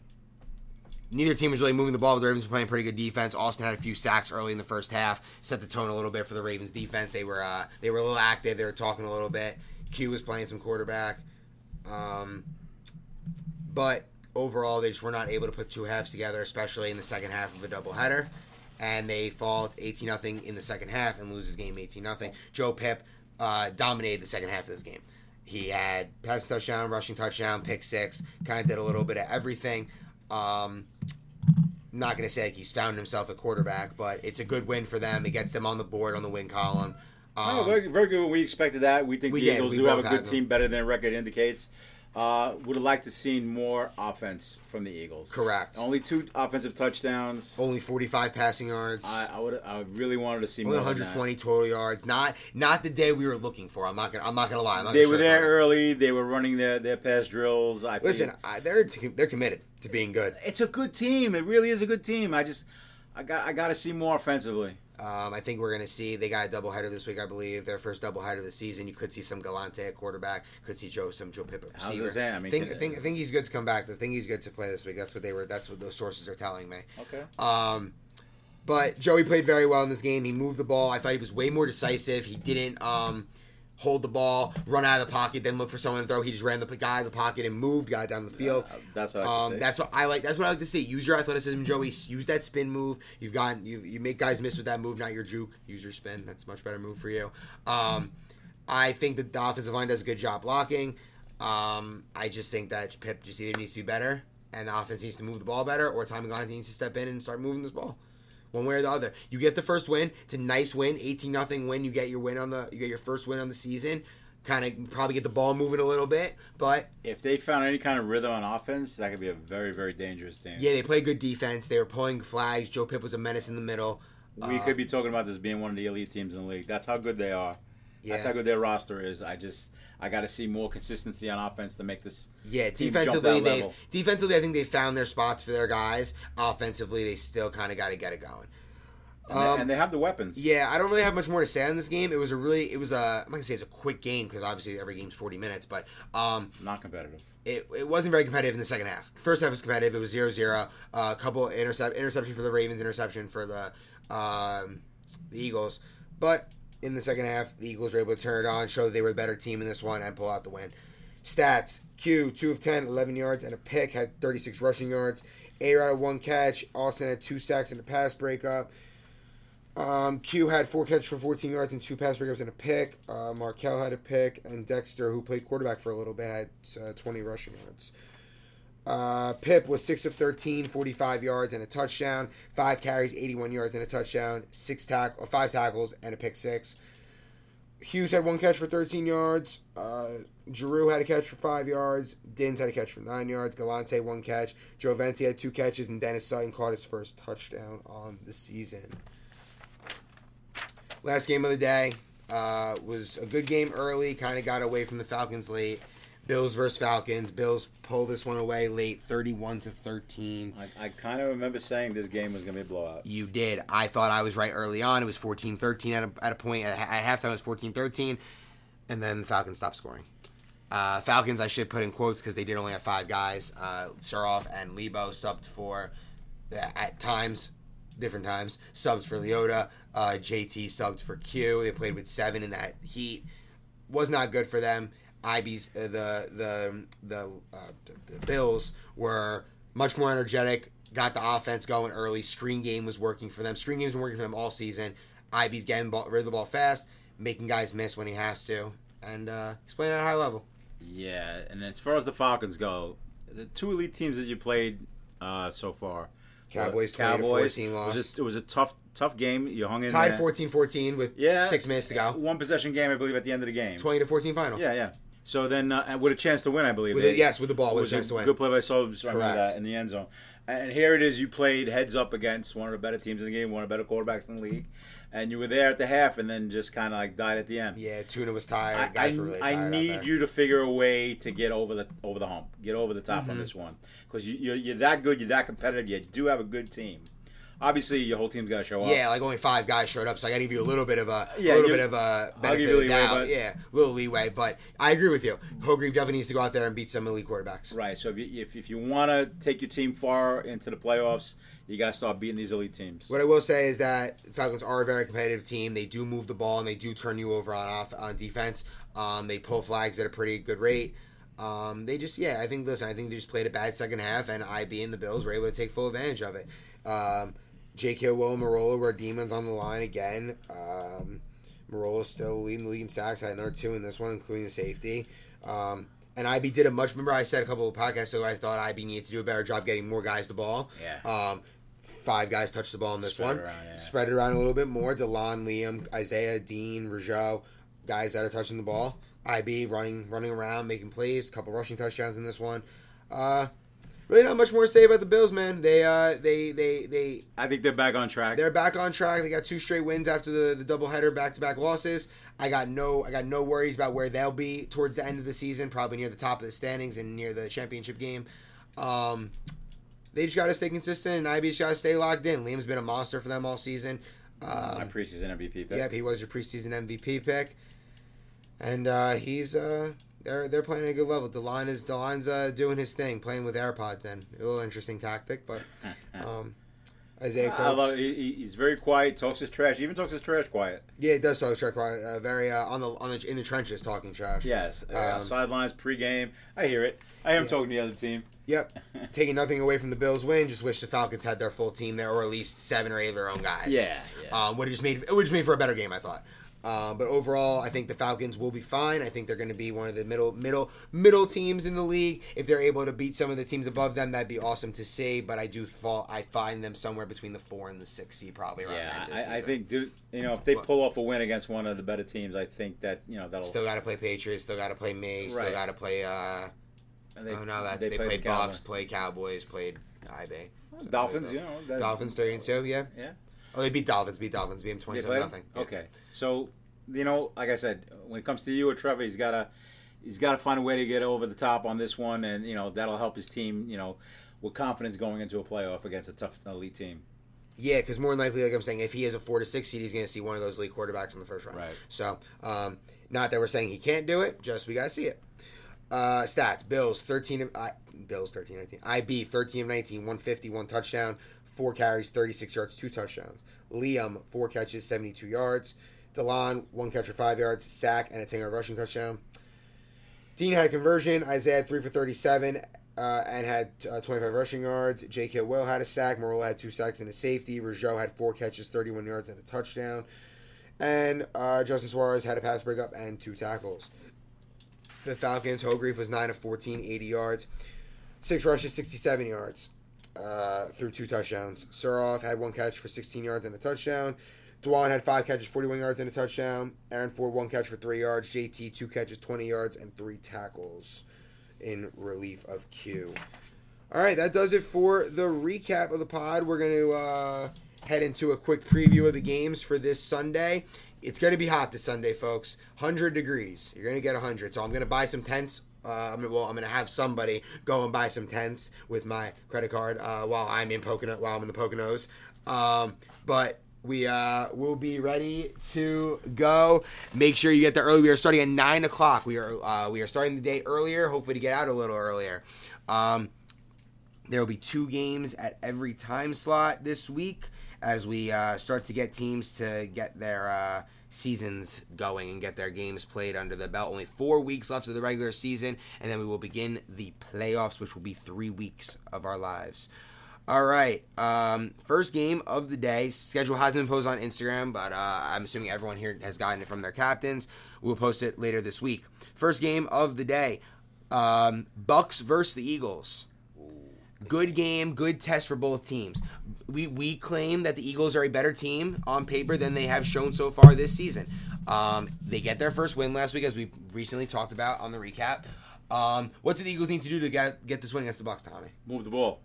neither team was really moving the ball, but the Ravens were playing pretty good defense. Austin had a few sacks early in the first half, set the tone a little bit for the Ravens defense. They were uh, they were a little active. They were talking a little bit. Q was playing some quarterback, um, but overall they just were not able to put two halves together, especially in the second half of a doubleheader. And they fall 18 nothing in the second half and lose this game 18 nothing. Joe Pip uh, dominated the second half of this game. He had passing touchdown, rushing touchdown, pick six, kind of did a little bit of everything. Um, not going to say like he's found himself a quarterback, but it's a good win for them. It gets them on the board on the win column. Oh, Um, very, very good. We expected that. We think we the did. Eagles We do have a good team, better than record indicates. Uh, would have liked to seen more offense from the Eagles. correct. Only two offensive touchdowns. Only 45 passing yards. I, I would. I really wanted to see only more. 120 total yards. Not not the day we were looking for. I'm not gonna I'm not gonna lie. Not They gonna were there early. They were running their, their pass drills. I Listen, I, they're they're committed to being good. it's a good team. It really is a good team. I just, I got, I got to see more offensively. Um, I think we're going to see they got a doubleheader this week. I believe their first doubleheader of the season. You could see some Galante at quarterback. Could see Joe some Joe Pippen I was receiver. say, I mean, think, think I think he's good to come back. I think he's good to play this week. That's what they were. That's what those sources are telling me. Okay. Um, but Joey played very well in this game. He moved the ball. I thought he was way more decisive. He didn't um, hold the ball, run out of the pocket, then look for someone to throw. He just ran the guy out of the pocket and moved, got down the field. Uh, that's what I like to Um, see. that's what I like. That's what I like to see. Use your athleticism, Joey. Use that spin move. You've got you. You make guys miss with that move, not your juke. Use your spin. That's a much better move for you. Um, I think that the offensive line does a good job blocking. Um, I just think that Pip just either needs to be better, and the offense needs to move the ball better, or Tommy Galante needs to step in and start moving this ball. One way or the other. You get the first win. It's a nice win, eighteen nothing win. You get your win on the. You get your first win on the season. Kind of probably get the ball moving a little bit, but if they found any kind of rhythm on offense, that could be a very, very dangerous team. Yeah, they play good defense. They were pulling flags. Joe Pip was a menace in the middle. We Uh, could be talking about this being one of the elite teams in the league. That's how good they are. That's how good their roster is. I just I got to see more consistency on offense to make this. Yeah, defensively they defensively I think they found their spots for their guys. Offensively, they still kind of got to get it going. And, Um, they, and they have the weapons. Yeah, I don't really have much more to say on this game. It was a really, it was a, I'm not gonna say it's a quick game because obviously every game's 40 minutes, but um, Not competitive. it, it wasn't very competitive in the second half. First half was competitive. It was 0-0. Uh, a couple intercept interception for the Ravens, interception for the um, the Eagles. But in the second half, the Eagles were able to turn it on, show that they were the better team in this one, and pull out the win. Stats: Q two of 10, 11 yards and a pick, had 36 rushing yards. A Rod had one catch. Austin had two sacks and a pass breakup. Um, Q had four catches for 14 yards and two pass breakups and a pick. Uh, Markel had a pick, and Dexter, who played quarterback for a little bit, had uh, 20 rushing yards. Uh, Pip was 6 of 13, 45 yards and a touchdown. Five carries, 81 yards and a touchdown. Six tack, or five tackles and a pick six. Hughes had one catch for 13 yards. Uh, Giroux had a catch for five yards. Dins had a catch for nine yards. Galante one catch. Joe Venti had two catches, and Dennis Sutton caught his first touchdown on the season. Last game of the day uh, was a good game early. Kind of got away from the Falcons late. Bills versus Falcons. Bills pull this one away late, thirty-one to thirteen. I, I kind of remember saying this game was going to be a blowout. You did. I thought I was right early on. It was 14-13 at a, at a point. At, at halftime, it was 14-13. And then the Falcons stopped scoring. Uh, Falcons, I should put in quotes because they did only have five guys. Uh, Suroff and Lebo subbed for, at times, different times, subs for Leota. Uh, JT subbed for Q. They played with seven in that heat. Was not good for them. IB's uh, the the the, uh, the Bills were much more energetic. Got the offense going early. Screen game was working for them. Screen game's been working for them all season. IB's getting ball, rid of the ball fast, making guys miss when he has to, and uh, he's playing at a high level. Yeah, and as far as the Falcons go, the two elite teams that you played uh, so far, Cowboys uh, 20 to 14 it was, loss. it was a tough, tough game. You hung in Tied there. 14-14 with Yeah, six minutes to go. One possession game, I believe, at the end of the game. 20 to 14 final. Yeah, yeah. So then, uh, with a chance to win, I believe. With it, yes, with the ball, with a chance to win. Good play by Sobes. I remember that in the end zone. And here it is. You played heads up against one of the better teams in the game, one of the better quarterbacks in the league, and you were there at the half, and then just kind of like died at the end. Yeah, Tuna was tired. I, Guys I- were really tired. out need you to figure a way to get over the over the hump, get over the top Mm-hmm. on this one, because you, you're, you're that good, you're that competitive, you do have a good team. Obviously, your whole team's got to show up. Yeah, like only five guys showed up, so I got to give you a little bit of a Yeah, a little bit of a benefit of leeway, but- Yeah, a little leeway, but I agree with you. Hogreve definitely needs to go out there and beat some elite quarterbacks. Right. So if you, if, if you want to take your team far into the playoffs, you got to start beating these elite teams. What I will say is that the Falcons are a very competitive team. They do move the ball and they do turn you over on off on defense. Um, they pull flags at a pretty good rate. Um, they just yeah, I think listen, I think they just played a bad second half, and IB and the Bills were able to take full advantage of it. Um, J.K. Will and Marola were demons on the line again. Um, Marola's still leading the league in sacks. I had another two in this one, including the safety. Um, and IB did a much. Remember, I said a couple of podcasts ago I thought IB needed to do a better job getting more guys the ball. Yeah. Um, five guys touched the ball in this Spread one. it around, yeah. Spread it around a little bit more. Delon, Liam, Isaiah, Dean, Rougeau, guys that are touching the ball. IB running, running around, making plays. A couple rushing touchdowns in this one. Uh, really, not much more to say about the Bills, man. They, uh, they, they, they, I think they're back on track. they're back on track. They got two straight wins after the the doubleheader back to back losses. I got no I got no worries about where they'll be towards the end of the season, probably near the top of the standings and near the championship game. Um, they just got to stay consistent, and IB just got to stay locked in. Liam's been a monster for them all season. My Um, preseason MVP pick. yep, he was your preseason MVP pick, and uh, he's uh, they're they're playing at a good level. Delon is Delon's uh, doing his thing, playing with AirPods in. A little interesting tactic, but *laughs* um, Isaiah I Coates. love. He, he- he's very quiet. Talks his trash. Even talks his trash quiet. Yeah, he does talk his trash. Uh, very uh, on the on the in the trenches talking trash. Yes. Uh, Um, sidelines pregame. I hear it. I am Yeah. talking to the other team. Yep. *laughs* Taking nothing away from the Bills' win. Just wish the Falcons had their full team there, or at least seven or eight of their own guys. Yeah, yeah. Um, would have just made it would just made for a better game, I thought. Um, but overall, I think the Falcons will be fine. I think they're going to be one of the middle middle middle teams in the league. If they're able to beat some of the teams above them, that'd be awesome to see. But I do fall I find them somewhere between the four and the six seed, probably around the Yeah, end of the I, I think dude, you know if they pull off a win against one of the better teams, I think that you know that'll. Still got to play Patriots. Still got to play me. Still got to play. Uh, they, oh no, that's they they, play played. Bucks, played Cowboys, played IB. So Dolphins. You know. Dolphins three and two. Yeah. Yeah. Oh, they beat Dolphins. Beat Dolphins. Beat them They twenty played seven nothing. Okay, so you know, like I said, when it comes to you or Trevor, he's got to he's got to find a way to get over the top on this one, and you know that'll help his team. You know, with confidence going into a playoff against a tough elite team. Yeah, because more than likely, like I'm saying, if he has a four to six seed, he's going to see one of those league quarterbacks in the first round. Right. So, um, not that we're saying he can't do it, just we got to see it. Uh, stats: Bills thirteen of I, Bills thirteen nineteen. IB thirteen of 19, 150, one touchdown, four carries, thirty six yards, two touchdowns. Liam four catches, seventy two yards. Delon one catch for five yards, sack and a ten yard rushing touchdown. Dean had a conversion. Isaiah three for 37 uh, and had uh, 25 rushing yards. J.K. Will had a sack. Marola had two sacks and a safety. Rougeau had four catches, 31 yards, and a touchdown. And uh, Justin Suarez had a pass breakup and two tackles. The Falcons, Hogreef was 9 of 14, 80 yards. Six rushes, 67 yards uh, through two touchdowns. Suroff had one catch for 16 yards and a touchdown. Dwan had five catches, 41 yards and a touchdown. Aaron Ford, one catch for three yards. JT, two catches, 20 yards, and three tackles in relief of Q. All right, that does it for the recap of the pod. We're going to uh, head into a quick preview of the games for this Sunday. It's going to be hot this Sunday, folks. 100 degrees. You're going to get 100. So I'm going to buy some tents. Uh, I'm gonna, well, I'm going to have somebody go and buy some tents with my credit card uh, while I'm in Pocono, while I'm in the Poconos. Um, but we uh will be ready to go. Make sure you get there early. We are starting at nine o'clock. We are uh, we are starting the day earlier. Hopefully to get out a little earlier. Um, there will be two games at every time slot this week as we uh, start to get teams to get their uh, seasons going and get their games played under the belt. Only four weeks left of the regular season, and then we will begin the playoffs, which will be three weeks of our lives. All right. Um, first game of the day. Schedule hasn't been posted on Instagram, but uh, I'm assuming everyone here has gotten it from their captains. We'll post it later this week. First game of the day. Um, Bucks versus the Eagles. Good game, good test for both teams. We we claim that the Eagles are a better team on paper than they have shown so far this season. Um, they get their first win last week, as we recently talked about on the recap. Um, what do the Eagles need to do to get get this win against the Bucks, Tommy? Move the ball.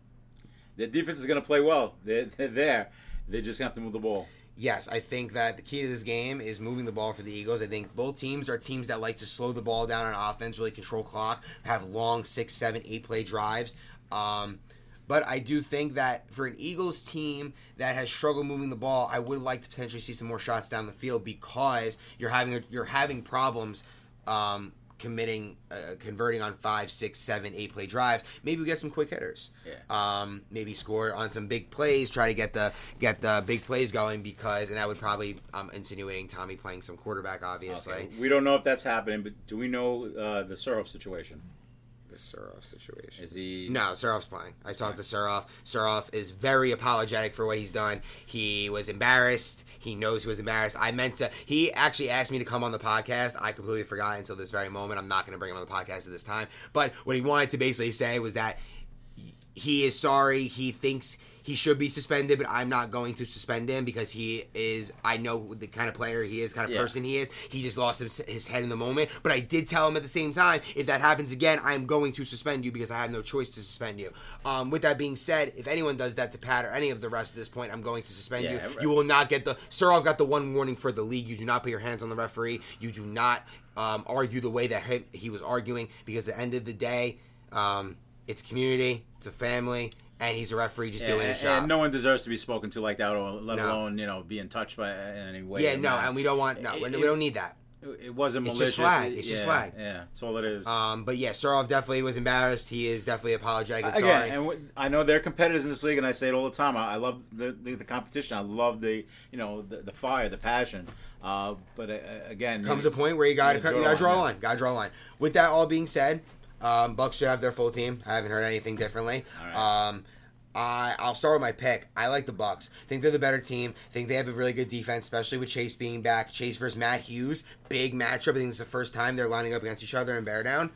Their defense is going to play well. They're, they're there. They just have to move the ball. Yes, I think that the key to this game is moving the ball for the Eagles. I think both teams are teams that like to slow the ball down on offense, really control clock, have long six, seven, eight play drives. Um, but I do think that for an Eagles team that has struggled moving the ball, I would like to potentially see some more shots down the field because you're having you're having problems um, committing, uh, converting on five, six, seven, eight play drives. Maybe we get some quick hitters. Yeah. Um, maybe score on some big plays. Try to get the get the big plays going because, and that would probably um, insinuating Tommy playing some quarterback, obviously. Okay. We don't know if that's happening, but do we know uh, the Surhoff situation? The Suroff situation. Is he? No, Suroff's playing. I talked to Suroff. Suroff is very apologetic for what he's done. He was embarrassed. He knows he was embarrassed. I meant to. He actually asked me to come on the podcast. I completely forgot until this very moment. I'm not going to bring him on the podcast at this time. But what he wanted to basically say was that he is sorry. He thinks he should be suspended, but I'm not going to suspend him because he is. I know the kind of player he is, kind of Yeah. person he is. He just lost his, his head in the moment. But I did tell him at the same time, if that happens again, I'm going to suspend you because I have no choice to suspend you. Um, with that being said, if anyone does that to Pat or any of the rest at this point, I'm going to suspend Yeah, you. right. You will not get the. Surov got the one warning for the league. You do not put your hands on the referee. You do not um, argue the way that he, he was arguing because at the end of the day, um, it's community, it's a family, and he's a referee just doing his job. and no one deserves to be spoken to like that, or let No. alone you know being touched by in any way. yeah, no, manner. and we don't want no, It- we don't need that. It wasn't malicious. It's just flag. It- It's just yeah, flag. Yeah, that's all it is. Um, but yeah, Surov definitely was embarrassed. He is definitely apologetic and Again, sorry. and w- I know they're competitors in this league, and I say it all the time. I, I love the, the the competition. I love the you know the, the fire, the passion. Uh, but uh, again, comes you- a point where you got to Yeah, you got to draw a yeah. line. Got to draw a line. With that all being said, um, Bucks should have their full team. I haven't heard anything differently. All right. Um, I I'll start with my pick. I like the Bucks. Think they're the better team. Think they have a really good defense, especially with Chase being back. Chase versus Matt Hughes, big matchup. I think it's the first time they're lining up against each other in Bear Down.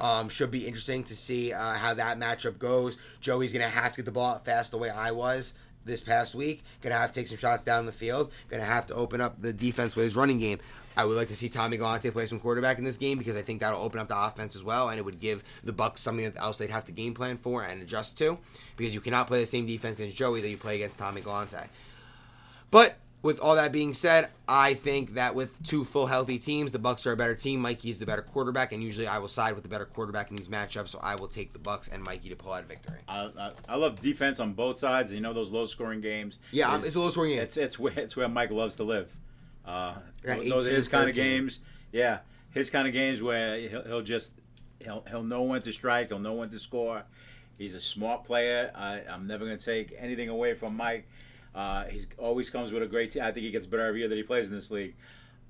Um, should be interesting to see uh, how that matchup goes. Joey's gonna have to get the ball out fast the way I was this past week. Gonna have to take some shots down the field. Gonna have to open up the defense with his running game. I would like to see Tommy Galante play some quarterback in this game because I think that'll open up the offense as well, and it would give the Bucks something else they'd have to game plan for and adjust to. Because you cannot play the same defense against Joey that you play against Tommy Galante. But with all that being said, I think that with two full healthy teams, the Bucks are a better team. Mikey is the better quarterback, and usually I will side with the better quarterback in these matchups. So I will take the Bucks and Mikey to pull out a victory. I, I, I love defense on both sides. and You know those low scoring games. Yeah, is- it's a low scoring game. It's it's where it's where Mike loves to live. Uh, those are 18, his kind of games. Yeah, his kind of games where he'll, he'll just he'll he'll know when to strike. He'll know when to score. He's a smart player. I, I'm never going to take anything away from Mike. Uh, he's always comes with a great team. I think he gets better every year that he plays in this league.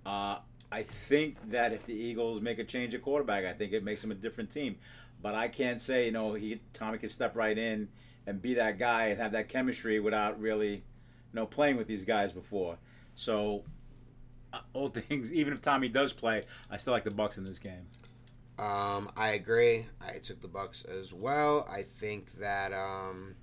Uh, I think that if the Eagles make a change at quarterback, I think it makes him a different team. But I can't say, you know, he Tommy can step right in and be that guy and have that chemistry without really, you know, playing with these guys before. So, *laughs* all things, even if Tommy does play, I still like the Bucks in this game. Um, I agree. I took the Bucks as well. I think that um,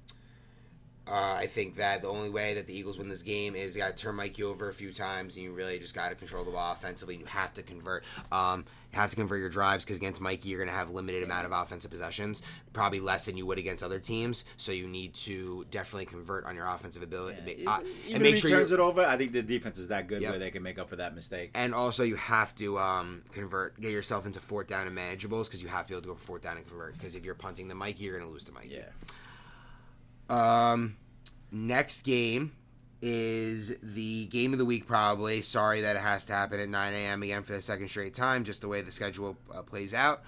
uh, I think that the only way that the Eagles win this game is you got to turn Mikey over a few times, and you really just got to control the ball offensively. And you have to convert. Um, have to convert your drives because against Mikey, you're going to have limited amount of offensive possessions, probably less than you would against other teams. So you need to definitely convert on your offensive ability uh, even and make if sure he you turns it over, I think the defense is that good Yep. where they can make up for that mistake. and also you have to um, convert, get yourself into fourth down and manageables because you have to be able to go for fourth down and convert. Because if you're punting the Mikey, you're going to lose to Mikey. Yeah. Um, next game is the game of the week, probably. Sorry that it has to happen at 9 a.m. again for the second straight time, just the way the schedule uh, plays out.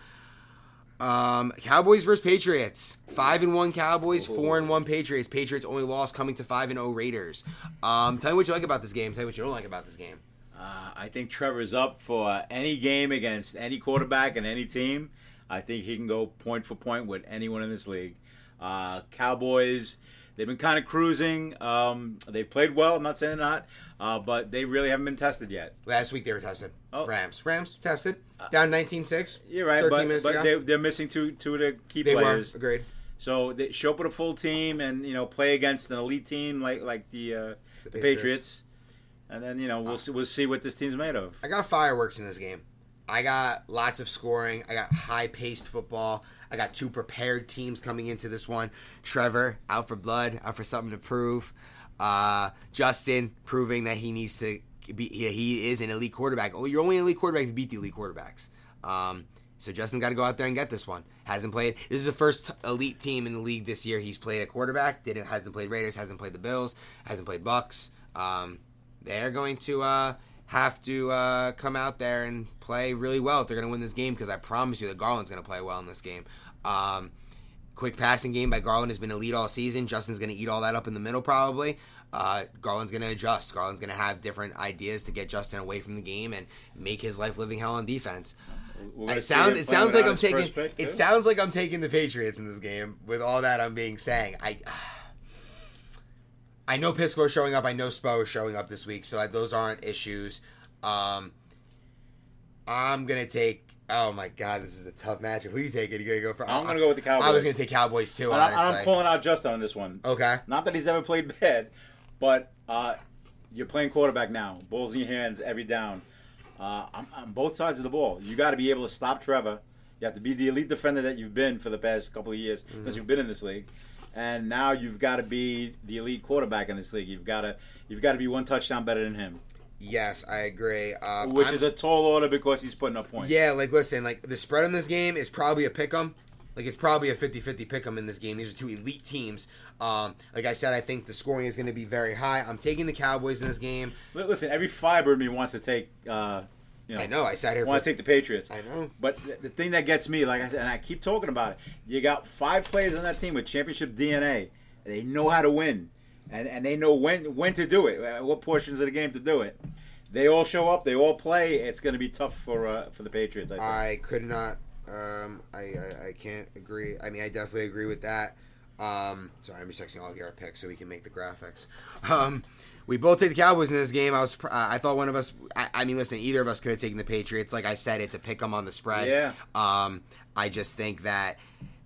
Um, Cowboys versus Patriots. Five and one Cowboys, four and one Patriots. Patriots only lost coming to five and zero Raiders. Um, tell me what you like about this game. Tell me what you don't like about this game. Uh, I think Trevor's up for any game against any quarterback and any team. I think he can go point for point with anyone in this league. Uh, Cowboys, they've been kind of cruising. Um, they've played well. I'm not saying they're not, uh, but they really haven't been tested yet. Last week they were tested. Oh. Rams. Rams tested. Down 19-6. You're right, 13 but, but they, they're missing two two of the key They players. were. Agreed. So they show up with a full team and you know play against an elite team like like the, uh, the Patriots. Patriots. and then you know we'll see, we'll see what this team's made of. I got fireworks in this game. I got lots of scoring. I got high paced football. I got two prepared teams coming into this one. Trevor out for blood, out for something to prove. Uh, Justin proving that he needs to be. He, is an elite quarterback. Oh, you're only an elite quarterback if you beat the elite quarterbacks. Um, so Justin got to go out there and get this one. Hasn't played. This is the first elite team in the league this year. He's played a quarterback. Didn't hasn't played Raiders. Hasn't played the Bills. Hasn't played Bucks. Um, they're going to uh, have to uh, come out there and play really well if they're going to win this game. Because I promise you, that Garland's going to play well in this game. Um, quick passing game by Garland has been elite all season. Justin's going to eat all that up in the middle probably. Uh, Garland's going to adjust. Garland's going to have different ideas to get Justin away from the game and make his life living hell on defense. It see sounds it sounds like I'm taking it sounds like I'm taking the Patriots in this game with all that I'm being saying. I I know Pisco is showing up. I know Spo is showing up this week, so those aren't issues. Um, I'm gonna take. Oh my god, this is a tough matchup. Who are you taking? You gonna go for? I'm gonna go with the Cowboys. I was gonna take Cowboys too. I- and I'm Honestly. calling out Justin on this one. Okay. Not that he's ever played *laughs* bad, but uh, you're playing quarterback now. Balls in your hands every down. Uh, on, on both sides of the ball, you got to be able to stop Trevor. You have to be the elite defender that you've been for the past couple of years Mm-hmm. since you've been in this league, and now you've got to be the elite quarterback in this league. You've got to you've got to be one touchdown better than him, Yes, I agree. Um, which I'm- is a tall order because he's putting up points. Yeah, like listen, like the spread in this game is probably a pick 'em. Like it's probably a 50-50 pick 'em in this game. These are two elite teams. Um, like I said, I think the scoring is going to be very high. I'm taking the Cowboys in this game. Listen, every fiber of me wants to take. Uh, you know, I know. I sat here. want to take the Patriots. I know. But the, the thing that gets me, like I said, and I keep talking about it, you got five players on that team with championship DNA. They know how to win, and and they know when when to do it, uh, what portions of the game to do it. They all show up. They all play. It's going to be tough for uh, for the Patriots. I think. I could not. Um, I, I I can't agree. I mean, I definitely agree with that. Um, sorry, I'm just texting all of our picks so we can make the graphics. Um, we both take the Cowboys in this game. I was, uh, I thought one of us. I, I mean, listen, either of us could have taken the Patriots. Like I said, it's a pick 'em on the spread. Yeah. Um, I just think that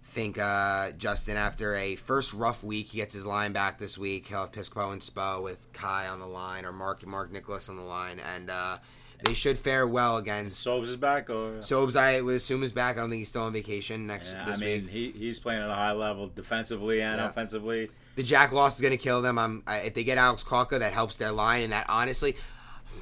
think uh, Justin after a first rough week, he gets his line back this week. He'll have Pisco and Spo with Kai on the line or Mark Mark Nicholas on the line, and uh, they should fare well against. Sobes is back, or Sobes, I would assume is back. I don't think he's still on vacation next Yeah, I this mean, week. he, he's playing at a high level defensively and Yeah. offensively. The Jack loss is going to kill them. I'm, I, if they get Alex Kalka, that helps their line, and that honestly,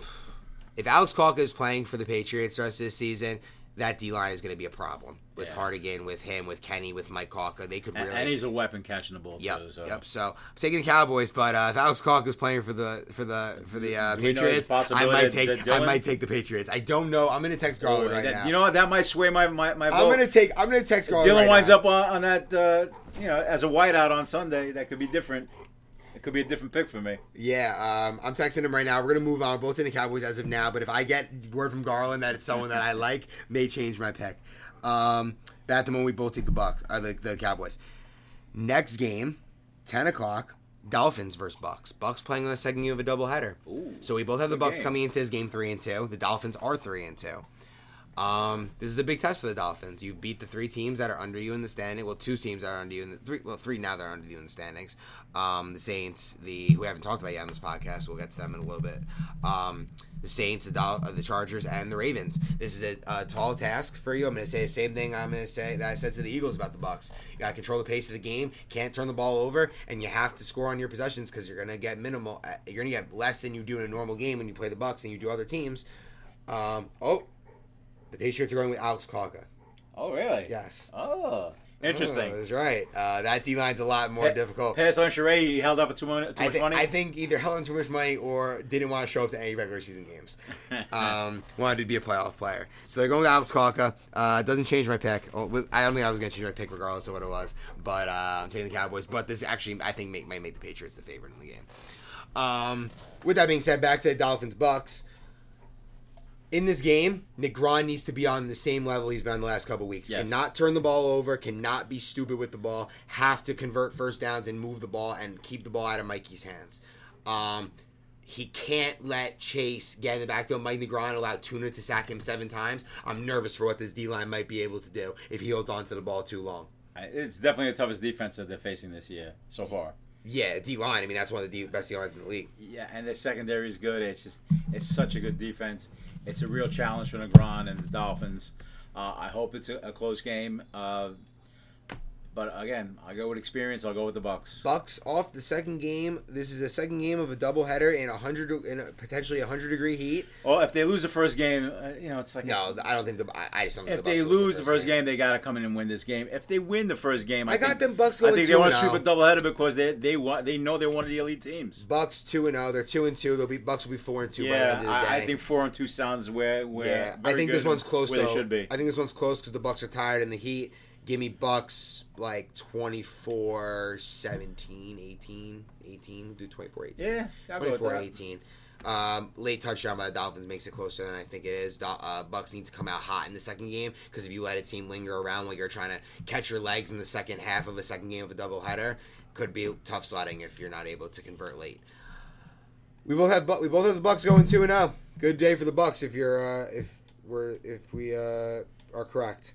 *sighs* if Alex Kalka is playing for the Patriots the rest of this season, that D line is going to be a problem with Yeah. Hardigan, with him, with Kenny, with Mike Kalka. They could really. and he's a weapon catching the ball Yep, too. So. yep. So I'm taking the Cowboys, but uh, if Alex Kalka is playing for the for the for the uh, Do we know Patriots, I might take I might take the Patriots. I don't know. I'm going to text Garland Oh, right that- now. You know what? That might sway my my, my vote. I'm going to take I'm going to text Garland. Dylan right winds now. up on, on that, uh, you know, as a whiteout on Sunday. That could be different. Could be a different pick for me. Yeah, um, I'm texting him right now. We're gonna move on. Both in the Cowboys as of now, but if I get word from Garland that it's someone that I like, may change my pick. Um, but at the moment, we both take the Buck, uh, the, the Cowboys. Next game, ten o'clock. Dolphins versus Bucks. Bucks playing on the second game of a doubleheader. Ooh, so we both have the Bucks game. coming into this game three and two. The Dolphins are three and two. Um, this is a big test for the Dolphins. You beat the three teams that are under you in the standing. Well, two teams that are under you in the three. Well, three now that are under you in the standings. Um, the Saints, the who we haven't talked about yet on this podcast. We'll get to them in a little bit. Um, the Saints, the Dol- uh, the Chargers, and the Ravens. This is a, a tall task for you. I'm going to say the same thing I'm going to say that I said to the Eagles about the Bucks. You got to control the pace of the game. Can't turn the ball over, and you have to score on your possessions because you're going to get minimal. uh, You're going to get less than you do in a normal game when you play the Bucks and you do other teams. Um, oh, the Patriots are going with Alex Kalka. Oh, really? Yes. Oh, Interesting. Oh, that's right. Uh, that D line's a lot more Pa- difficult. Pass on Charade. He held up for too, mon- too I, much money. I think either held on too much money or didn't want to show up to any regular season games. *laughs* Um, wanted to be a playoff player. So they're going with Alex Kalka. Uh, doesn't change my pick. Oh, I don't think I was going to change my pick regardless of what it was. But uh, I'm taking the Cowboys. But this actually, I think, make, might make the Patriots the favorite in the game. Um, with that being said, back to the Dolphins Bucks. In this game, Grahn needs to be on the same level he's been the last couple weeks. Yes. Cannot turn the ball over, cannot be stupid with the ball, have to convert first downs and move the ball and keep the ball out of Mikey's hands. Um, he can't let Chase get in the backfield. Mike Negron allowed Tuna to sack him seven times. I'm nervous for what this D line might be able to do if he holds on to the ball too long. It's definitely the toughest defense that they're facing this year so far. Yeah, D line. I mean, that's one of the D- best D lines in the league. Yeah, and the secondary is good. It's just it's such a good defense. It's a real challenge for Negron and the Dolphins. Uh, I hope it's a, a close game. Uh, but again, I go with experience. I'll go with the Bucks. Bucks off the second game. This is the second game of a doubleheader in a hundred in a potentially a hundred degree heat. Well, if they lose the first game, uh, you know it's like No, I don't think the. I, I just don't. Think If the they lose the first game, they got to come in and win this game. If they win the first game, I, I got think, them Bucks I going think they want to and sweep a oh. doubleheader because they they want they know they're one of the elite teams. Bucks two and zero. They're two and two. They'll be Bucks will be four and two by the Yeah, end of the day. I, I think four and two sounds where where Yeah, I think this one's close where though. they should be. I think this one's close because the Bucks are tired in the heat. Give me Bucks like 24 17, 18, 18. Do 24 18. Yeah, I'll go with 24 that. 18. Um, late touchdown by the Dolphins makes it closer than I think it is. Uh, Bucks need to come out hot in the second game because if you let a team linger around while you're trying to catch your legs in the second half of a second game of a doubleheader, could be tough sledding if you're not able to convert late. We both have we both have the Bucks going two and zero. Good day for the Bucks if you're uh, if we're if we uh, are correct.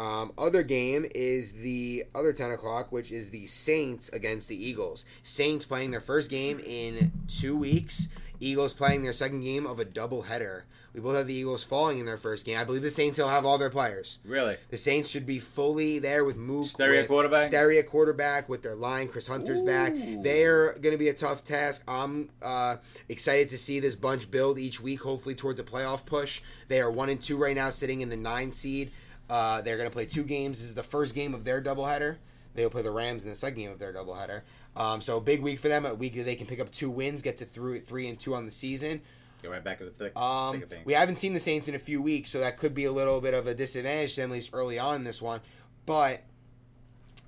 Um, other game is the other ten o'clock, which is the Saints against the Eagles. Saints playing their first game in two weeks. Eagles playing their second game of a doubleheader. We both have the Eagles falling in their first game. I believe the Saints will have all their players. Really, The Saints should be fully there with Mook. Sterry with quarterback? Sterry quarterback with their line. Chris Hunter's back. They're going to be a tough task. I'm uh, excited to see this bunch build each week, hopefully towards a playoff push. They are one and two right now, sitting in the nine seed. Uh, they're going to play two games. This is the first game of their doubleheader. They'll play the Rams in the second game of their doubleheader. Um, so big week for them. A week that they can pick up two wins, get to three, three and two on the season. get right back at the thick. Um, thick of things. we haven't seen the Saints in a few weeks, so that could be a little bit of a disadvantage to them, at least early on in this one. But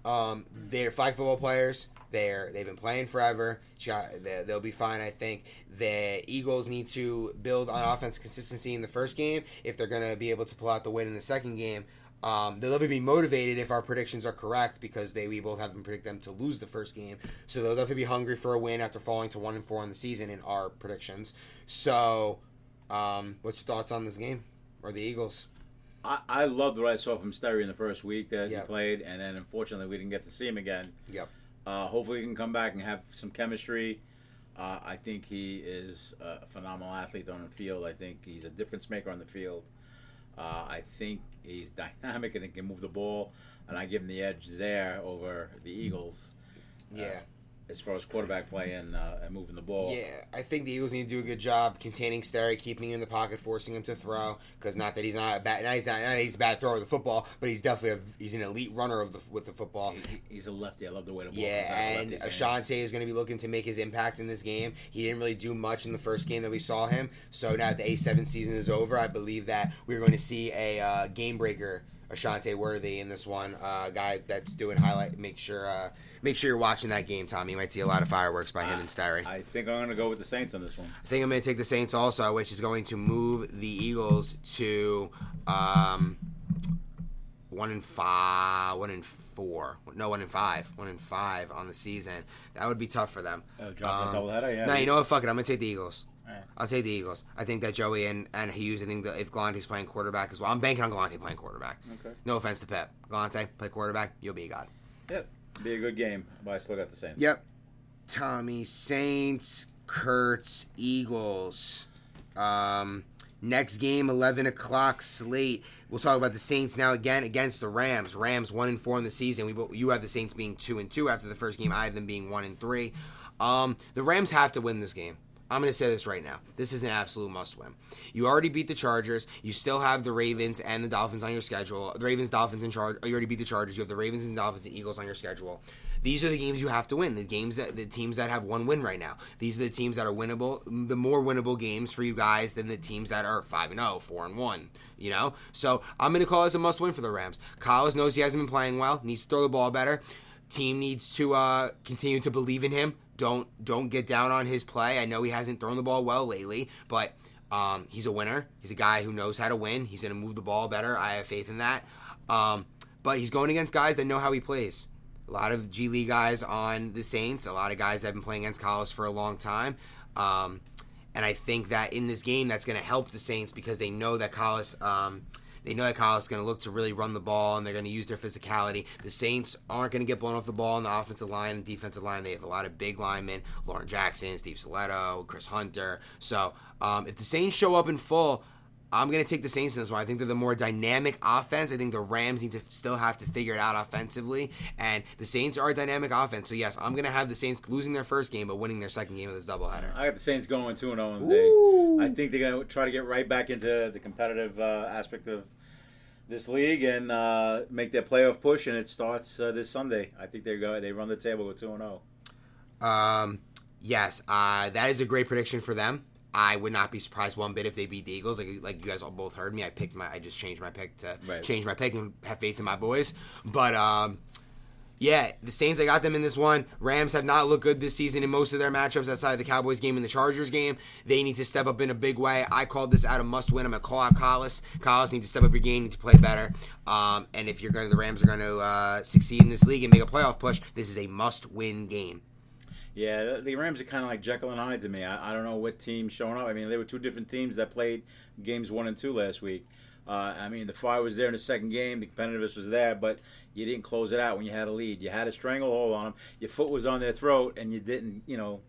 um, they're flag football players. They're they've been playing forever. They- They'll be fine, I think. The Eagles need to build on offense consistency in the first game if they're going to be able to pull out the win in the second game. Um, they'll definitely be motivated if our predictions are correct because they we both have them predict them to lose the first game. So they'll definitely be hungry for a win after falling to one and four in the season in our predictions. So, um, what's your thoughts on this game or the Eagles? I, I loved what I saw from Sterry in the first week that Yeah. he played, and then unfortunately we didn't get to see him again. Yep. Uh, hopefully he can come back and have some chemistry. Uh, I think he is a phenomenal athlete on the field. I think he's a difference maker on the field. Uh, I think he's dynamic and he can move the ball, and I give him the edge there over the Eagles Yeah. As far as quarterback play and, uh, and moving the ball. Yeah, I think the Eagles need to do a good job containing Sterry, keeping him in the pocket, forcing him to throw. Because not that he's not a bad, not he's not, not he's a bad thrower of the football, but he's definitely a, he's an elite runner of the with the football. He- he- he's a lefty. I love the way the ball Yeah, and. Ashante is going to be looking to make his impact in this game. He didn't really do much in the first game that we saw him. So now that the A7 season is over, I believe that we're going to see a uh, game breaker, Ashante Worthy, in this one. Uh, guy that's doing highlight. Make sure, uh, make sure you're watching that game, Tom. You might see a lot of fireworks by him and Sterry. I think I'm going to go with the Saints on this one. I think I'm going to take the Saints also, which is going to move the Eagles to um, one and five, one and four. No, one and five, one and five on the season. That would be tough for them. Oh, drop Um, the doubleheader, yeah. No, you know what? Fuck it. I'm going to take the Eagles. Alright. I'll take the Eagles. I think that Joey and, and Hughes, I think that if Galante's playing quarterback as well, I'm banking on Galante playing quarterback. Okay. No offense to Pep. Galante, play quarterback, you'll be a god. Yep. Be a good game, but I still got the Saints. Yep. Tommy Saints, Kurtz, Eagles. Um, next game, eleven o'clock slate. We'll talk about the Saints now again against the Rams. Rams one and four in the season. We you have the Saints being two and two after the first game. I have them being one and three. Um, the Rams have to win this game. I'm going to say this right now. This is an absolute must win. You already beat the Chargers. You still have the Ravens and the Dolphins on your schedule. The Ravens, Dolphins, and Chargers. You already beat the Chargers. You have the Ravens and Dolphins and Eagles on your schedule. These are the games you have to win. The games that the teams that have one win right now. These are the teams that are winnable. The more winnable games for you guys than the teams that are five and 0, 4 and one. You know. So I'm going to call this a must win for the Rams. Collis knows he hasn't been playing well. Needs to throw the ball better. Team needs to uh, continue to believe in him. Don't don't get down on his play. I know he hasn't thrown the ball well lately, but um, he's a winner. He's a guy who knows how to win. He's going to move the ball better. I have faith in that. Um, but he's going against guys that know how he plays. A lot of G League guys on the Saints. A lot of guys that have been playing against Collis for a long time. Um, and I think that in this game, that's going to help the Saints because they know that Collis. They know that is going to look to really run the ball and they're going to use their physicality. The Saints aren't going to get blown off the ball on the offensive line and defensive line. They have a lot of big linemen Lauren Jackson, Steve Soletto, Chris Hunter. So um, if the Saints show up in full, I'm going to take the Saints in this one. I think they're the more dynamic offense. I think the Rams need to still have to figure it out offensively. And the Saints are a dynamic offense. So, yes, I'm going to have the Saints losing their first game, but winning their second game of this doubleheader. I got the Saints going 2 0 today. I think they're going to try to get right back into the competitive uh, aspect of this league and uh, make their playoff push, and it starts uh, this Sunday. I think they go they run the table with 2 0. Um, yes, uh, that is a great prediction for them. I would not be surprised one bit if they beat the Eagles. Like like you guys all both heard me. I picked my I just changed my pick to Right. change my pick and have faith in my boys. But um yeah, the Saints, I got them in this one. Rams have not looked good this season in most of their matchups outside of the Cowboys game and the Chargers game. They need to step up in a big way. I called this out a must win. I'm to call out Collis. Collis need to step up your game, need to play better. Um, and if you're going to, the Rams are going to uh, succeed in this league and make a playoff push, this is a must win game. Yeah, the- Rams are kind of like Jekyll and Hyde to me. I, I don't know what team's showing up. I mean, there were two different teams that played games one and two last week. Uh, I mean, the fire was there in the second game. The competitiveness was there, but you didn't close it out when you had a lead. You had a stranglehold on them. Your foot was on their throat, and you didn't. You know,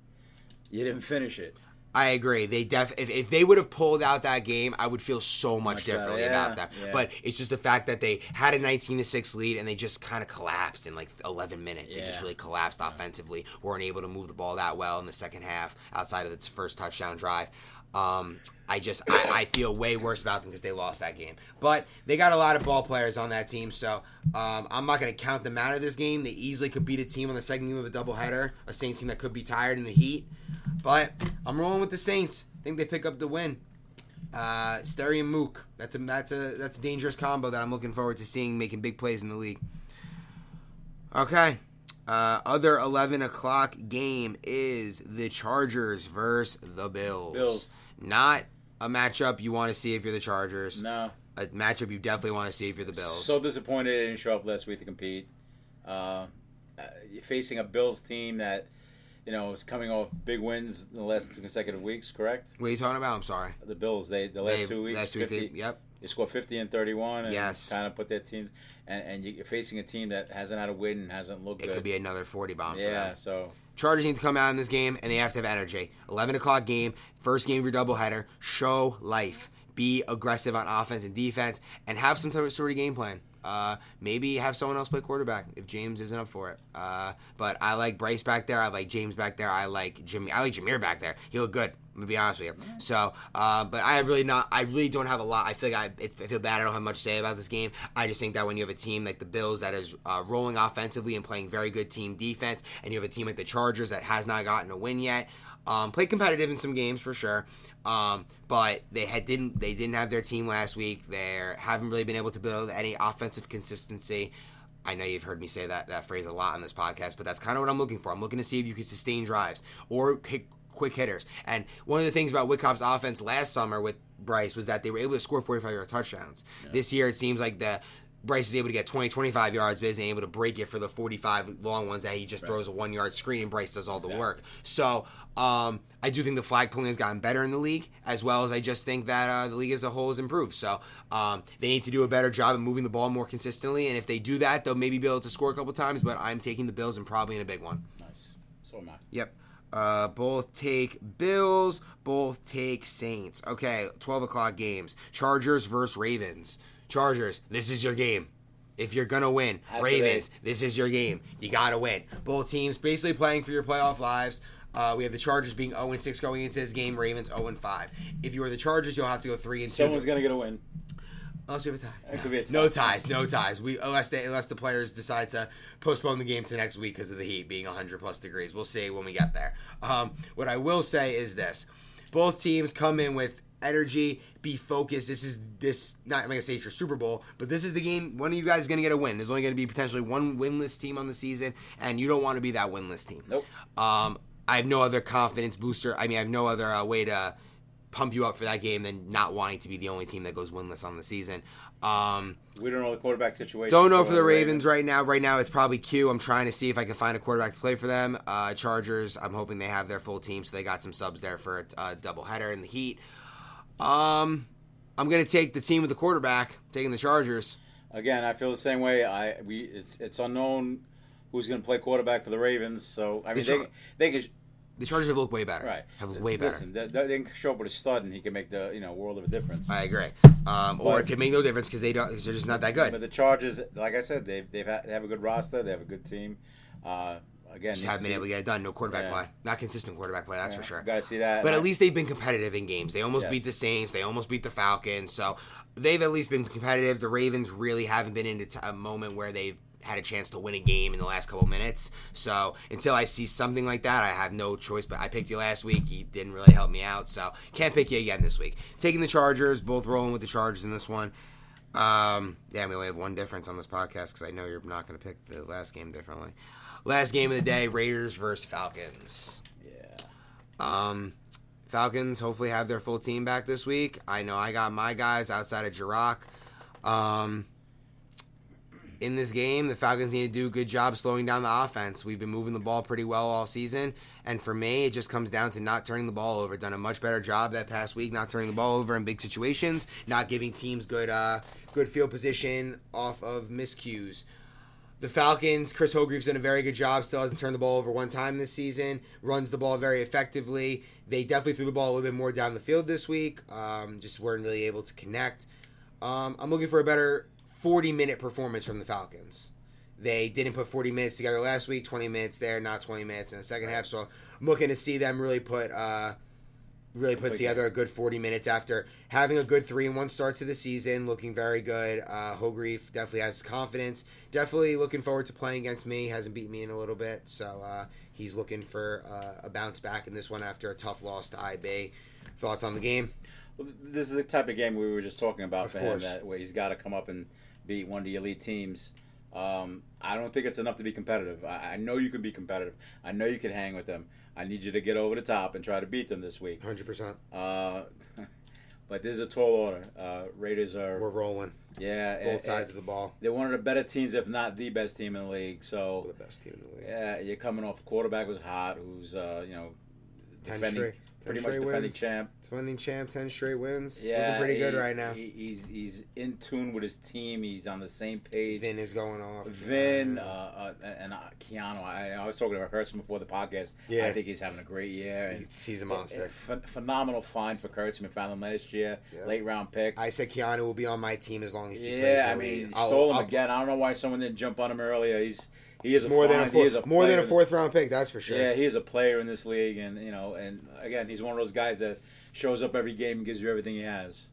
you didn't finish it. I agree. They def if, if they would have pulled out that game, I would feel so much, Much differently yeah, about that. yeah. But it's just the fact that they had a 19 to 6 lead and they just kind of collapsed in like 11 minutes. They just really collapsed offensively. weren't able to move the ball that well in the second half outside of its first touchdown drive. Um, I just I, I feel way worse about them because they lost that game. But they got a lot of ball players on that team, so um, I'm not going to count them out of this game. They easily could beat a team on the second game of a doubleheader, a Saints team that could be tired in the heat. But I'm rolling with the Saints. I think they pick up the win. Uh, Sterry and Mook. That's a that's a that's a dangerous combo that I'm looking forward to seeing making big plays in the league. Okay. Uh, other 11 o'clock game is the Chargers versus the Bills. Bills. Not a matchup you want to see if you're the Chargers. No, A matchup you definitely want to see if you're the Bills. so disappointed they didn't show up last week to compete. Uh, uh, facing a Bills team that, you know, is coming off big wins in the last two consecutive weeks. Correct? what are you talking about? I'm sorry. The Bills, they the last They've- two weeks, Last two weeks. 50, they- yep. They score 50 and 31 and Yes. kind of put their teams and, and you're facing a team that hasn't had a win and hasn't looked It good. could be another 40 bomb for yeah, so Chargers need to come out in this game, and they have to have energy. 11 o'clock game, first game of your doubleheader. Show life. Be aggressive on offense and defense, and have some sort of game plan. Uh, maybe have someone else play quarterback if James isn't up for it. Uh, but I like Bryce back there. I like James back there. I like Jimmy. I like Jameer back there. He looked good. I'm gonna be honest with you. So, uh, but I really not. I really don't have a lot. I feel like I, I feel bad. I don't have much to say about this game. I just think that when you have a team like the Bills that is uh, rolling offensively and playing very good team defense, and you have a team like the Chargers that has not gotten a win yet, um, played competitive in some games for sure. Um, but they had didn't they didn't have their team last week. They haven't really been able to build any offensive consistency. I know you've heard me say that that phrase a lot on this podcast, but that's kind of what I'm looking for. I'm looking to see if you can sustain drives or pick quick hitters. And one of the things about Whitcop's offense last summer with Bryce was that they were able to score 45 yard touchdowns. This year, it seems like the Bryce is able to get 20, 25 yards, but isn't able to break it for the 45 long ones that he just throws a one yard screen and Bryce does all the work. So um, I do think the flag pulling has gotten better in the league, as well as I just think that uh, the league as a whole has improved. So um, they need to do a better job of moving the ball more consistently, and if they do that, they'll maybe be able to score a couple times. But I'm taking the Bills and probably in a big one. nice. So am I. Yep. Uh, both take Bills, both take Saints. Okay, 12 o'clock games. Chargers versus Ravens. Chargers, this is your game. If you're gonna win, Has Ravens, this is your game. You gotta win. Both teams basically playing for your playoff lives. Uh, we have the Chargers being 0 6 going into this game. Ravens 0 5. If you are the Chargers, you'll have to go three and two. Someone's gonna get a win. Unless we have a tie. It could be a tie. No ties, no ties. We unless they unless the players decide to postpone the game to next week because of the heat being 100 plus degrees. We'll see when we get there. Um, what I will say is this: both teams come in with energy, be focused. This is this not I'm gonna say for Super Bowl, but this is the game. One of you guys is gonna get a win. There's only gonna be potentially one winless team on the season, and you don't want to be that winless team. Nope. Um, I have no other confidence booster. I mean, I have no other uh, way to pump you up for that game than not wanting to be the only team that goes winless on the season. Um, We don't know the quarterback situation. don't know for the Ravens right now. Right now, it's probably Q. I'm trying to see if I can find a quarterback to play for them. Uh, Chargers. I'm hoping they have their full team, so they got some subs there for a, a doubleheader in the Heat. Um, I'm gonna take the team with the quarterback, taking the Chargers. Again, I feel the same way. I we it's it's unknown who's going to play quarterback for the Ravens. So I mean, The Char- they, they can The Chargers have looked way better. right Have looked way better. Listen, they, they can show up with a stud and he can make the you know world of a difference. I agree. Um, or it can make no difference because they don't. Cause they're just not that good. But the Chargers, like I said, they they've ha- they have a good roster. They have a good team. Uh, again, just haven't been able to get it done. No quarterback Yeah. play. Not consistent quarterback play. That's for sure. Got to see that. But at least they've been competitive in games. They almost Yes. beat the Saints. They almost beat the Falcons. So they've at least been competitive. The Ravens really haven't been in a moment where they've had a chance to win a game in the last couple minutes. So until I see something like that, I have no choice. But I picked you last week. You didn't really help me out. So can't pick you again this week. Taking the Chargers. Both rolling with the Chargers in this one. Um, yeah, we only have one difference on this podcast because I know you're not going to pick the last game differently. Last game of the day: Raiders versus Falcons. yeah. Um, Falcons hopefully have their full team back this week. I know I got my guys outside of Jirok. Um, in this game, the Falcons need to do a good job slowing down the offense. We've been moving the ball pretty well all season, and for me, it just comes down to not turning the ball over. Done a much better job that past week, not turning the ball over in big situations, not giving teams good, uh, good field position off of miscues. The Falcons, Chris Hogreaves done a very good job. Still hasn't turned the ball over one time this season. Runs the ball very effectively. They definitely threw the ball a little bit more down the field this week. Um, just weren't really able to connect. Um, I'm looking for a better 40 minute performance from the Falcons. They didn't put 40 minutes together last week. 20 minutes there, not 20 minutes in the second half. So I'm looking to see them really put uh, really put together a good 40 minutes after having a good three and one start to the season, looking very good. Uh, Hogreef definitely has confidence. Definitely looking forward to playing against me. Hasn't beat me in a little bit, so uh, he's looking for uh, a bounce back in this one after a tough loss to IB. Thoughts on the game? Well, this is the type of game we were just talking about Of for course. him, that where he's got to come up and beat one of the elite teams. Um, I don't think it's enough to be competitive. I, I know you can be competitive. I know you can hang with them. I need you to get over the top and try to beat them this week. 100%. Uh, *laughs* but this is a tall order. Uh, Raiders are We're rolling yeah both eh, sides eh, of the ball. They're one of the better teams, if not the best team in the league. We're So the best team in the league. yeah, you're coming off quarterback was hot, who's uh, you know 10 defending straight. 10 pretty much defending wins. champ. Defending champ, 10 straight wins. Yeah, Looking pretty good right now. he- he's he's in tune with his team. He's on the same page. Vin is going off. Vin, uh, uh, and uh, Keanu. I, I was talking to Kurtzman before the podcast. Yeah. I think he's having a great year. He's, he's a monster. ph- phenomenal find for Kurtzman. Found him last year, Yeah. late round pick. I said Keanu will be on my team as long as he plays. yeah, I mean, league. I'll- stole him I'll- again. I don't know why someone didn't jump on him earlier. He's he is a more than a fine- he is fourth, more than a fourth round pick. That's for sure. Yeah, he is a player in this league, and you know, and again, he's one of those guys that shows up every game and gives you everything he has.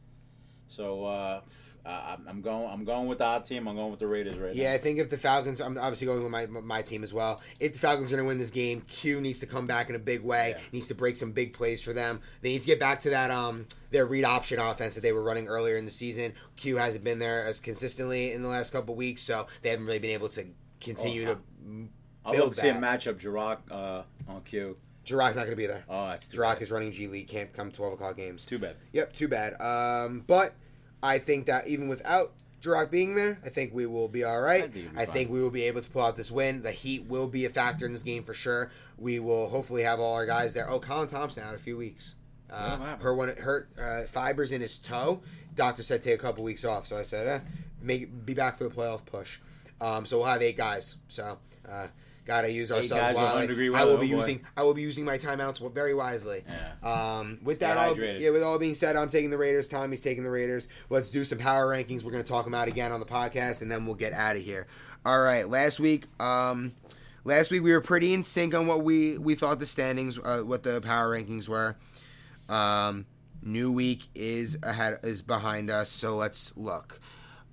So uh, I'm I'm going I'm going with the odd team. I'm going with the Raiders right Yeah, now. I think if the Falcons, I'm obviously going with my my team as well. If the Falcons are going to win this game, Q needs to come back in a big way. Yeah. Needs to break some big plays for them. They need to get back to that um their read option offense that they were running earlier in the season. Q hasn't been there as consistently in the last couple weeks, so they haven't really been able to continue Oh, to. I'll build love to see a matchup Jirok uh, on Q. Jirok not going to be there. Oh, that's bad. is running G League, can't come twelve o'clock games. too bad. Yep, too bad. Um, but I think that even without Jirok being there, I think we will be all right. I think we'll be I fine. think we will be able to pull out this win. The Heat will be a factor in this game for sure. We will hopefully have all our guys there. Oh, Colin Thompson out a few weeks. Uh, her one hurt uh, fibers in his toe. Doctor said take a couple weeks off. So I said, eh, make be back for the playoff push. Um, so we'll have eight guys. So uh, gotta use our Eight subs guys with wisely. I will oh be boy. using I will be using my timeouts very wisely. Yeah. Um, with Stay that, all, yeah, with all being said, I'm taking the Raiders. Tommy's taking the Raiders. Let's do some power rankings. We're to talk them out again on the podcast, and then we'll get out of here. All right. Last week, um, last week we were pretty in sync on what we we thought the standings, uh, what the power rankings were. Um, new week is ahead is behind us, so let's look.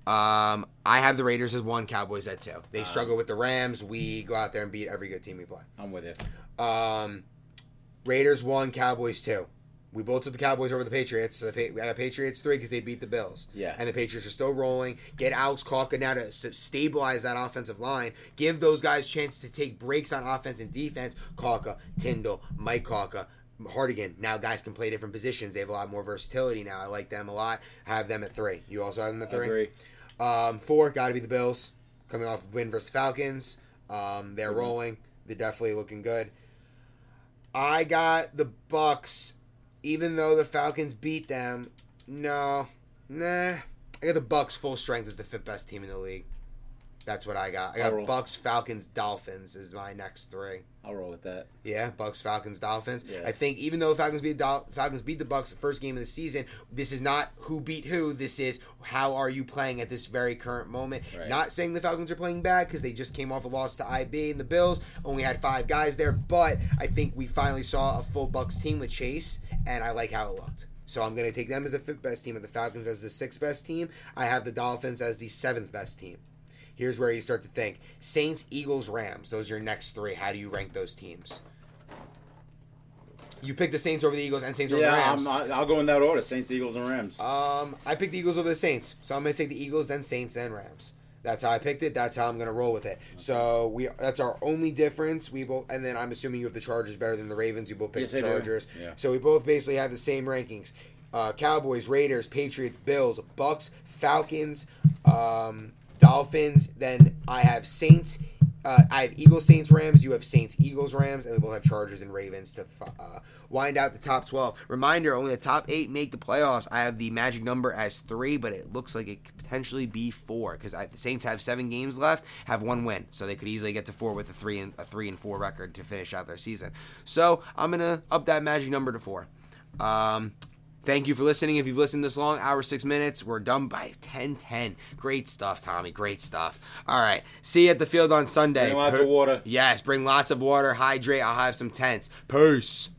Um, I have the Raiders as one, Cowboys at two. They struggle with the Rams. We go out there and beat every good team we play. I'm with you. Um, Raiders one, Cowboys two. We both took the Cowboys over the Patriots. So the pa- got Patriots three because they beat the Bills. Yeah. And the Patriots are still rolling. Get Alex Kalka now to stabilize that offensive line. Give those guys chance to take breaks on offense and defense. Kalka, Tyndall, Mike Kalka, Hardigan. Now guys can play different positions. They have a lot more versatility now. I like them a lot. Have them at three. You also have them at three. Agree. Um, four got to be the Bills, coming off win versus Falcons. Um, they're Mm-hmm. rolling. They're definitely looking good. I got the Bucks, even though the Falcons beat them. No, nah. I got the Bucks full strength as the fifth best team in the league. That's what I got. I got. Bucks, Falcons, Dolphins is my next three. I'll roll with that. Yeah, Bucks, Falcons, Dolphins. Yeah. I think even though the Falcons beat Dol- Falcons beat the Bucks the first game of the season, this is not who beat who. This is how are you playing at this very current moment. Right. Not saying the Falcons are playing bad because they just came off a loss to IB and the Bills. Only had five guys there, but I think we finally saw a full Bucks team with Chase, and I like how it looked. So I'm going to take them as the fifth best team, and the Falcons as the sixth best team. I have the Dolphins as the seventh best team. Here's where you start to think: Saints, Eagles, Rams. Those are your next three. How do you rank those teams? You picked the Saints over the Eagles and Saints over the Yeah, Rams. I'm, I'll go in that order: Saints, Eagles, and Rams. Um, I picked the Eagles over the Saints, so I'm gonna take the Eagles, then Saints, then Rams. That's how I picked it. That's how I'm gonna roll with it. So we that's our only difference. We both, and then I'm assuming you have the Chargers better than the Ravens. You both picked Yes, the do. Chargers. Yeah. So we both basically have the same rankings: uh, Cowboys, Raiders, Patriots, Bills, Bucks, Falcons, um, Dolphins. Then I have Saints. Uh, I have Eagles, Saints, Rams. You have Saints, Eagles, Rams, and we both have Chargers and Ravens to uh, wind out the top twelve. Reminder: only the top eight make the playoffs. I have the magic number as three, but it looks like it could potentially be four because the Saints have seven games left, have one win, so they could easily get to four with a three and a three and four record to finish out their season. So I'm gonna up that magic number to four. Um, Thank you for listening. If you've listened this long, hour six minutes, we're done by 10 10. Great stuff, Tommy. Great stuff. All right. See you at the field on Sunday. Bring lots of water. Yes, bring lots of water. Hydrate. I'll have some tents. Peace.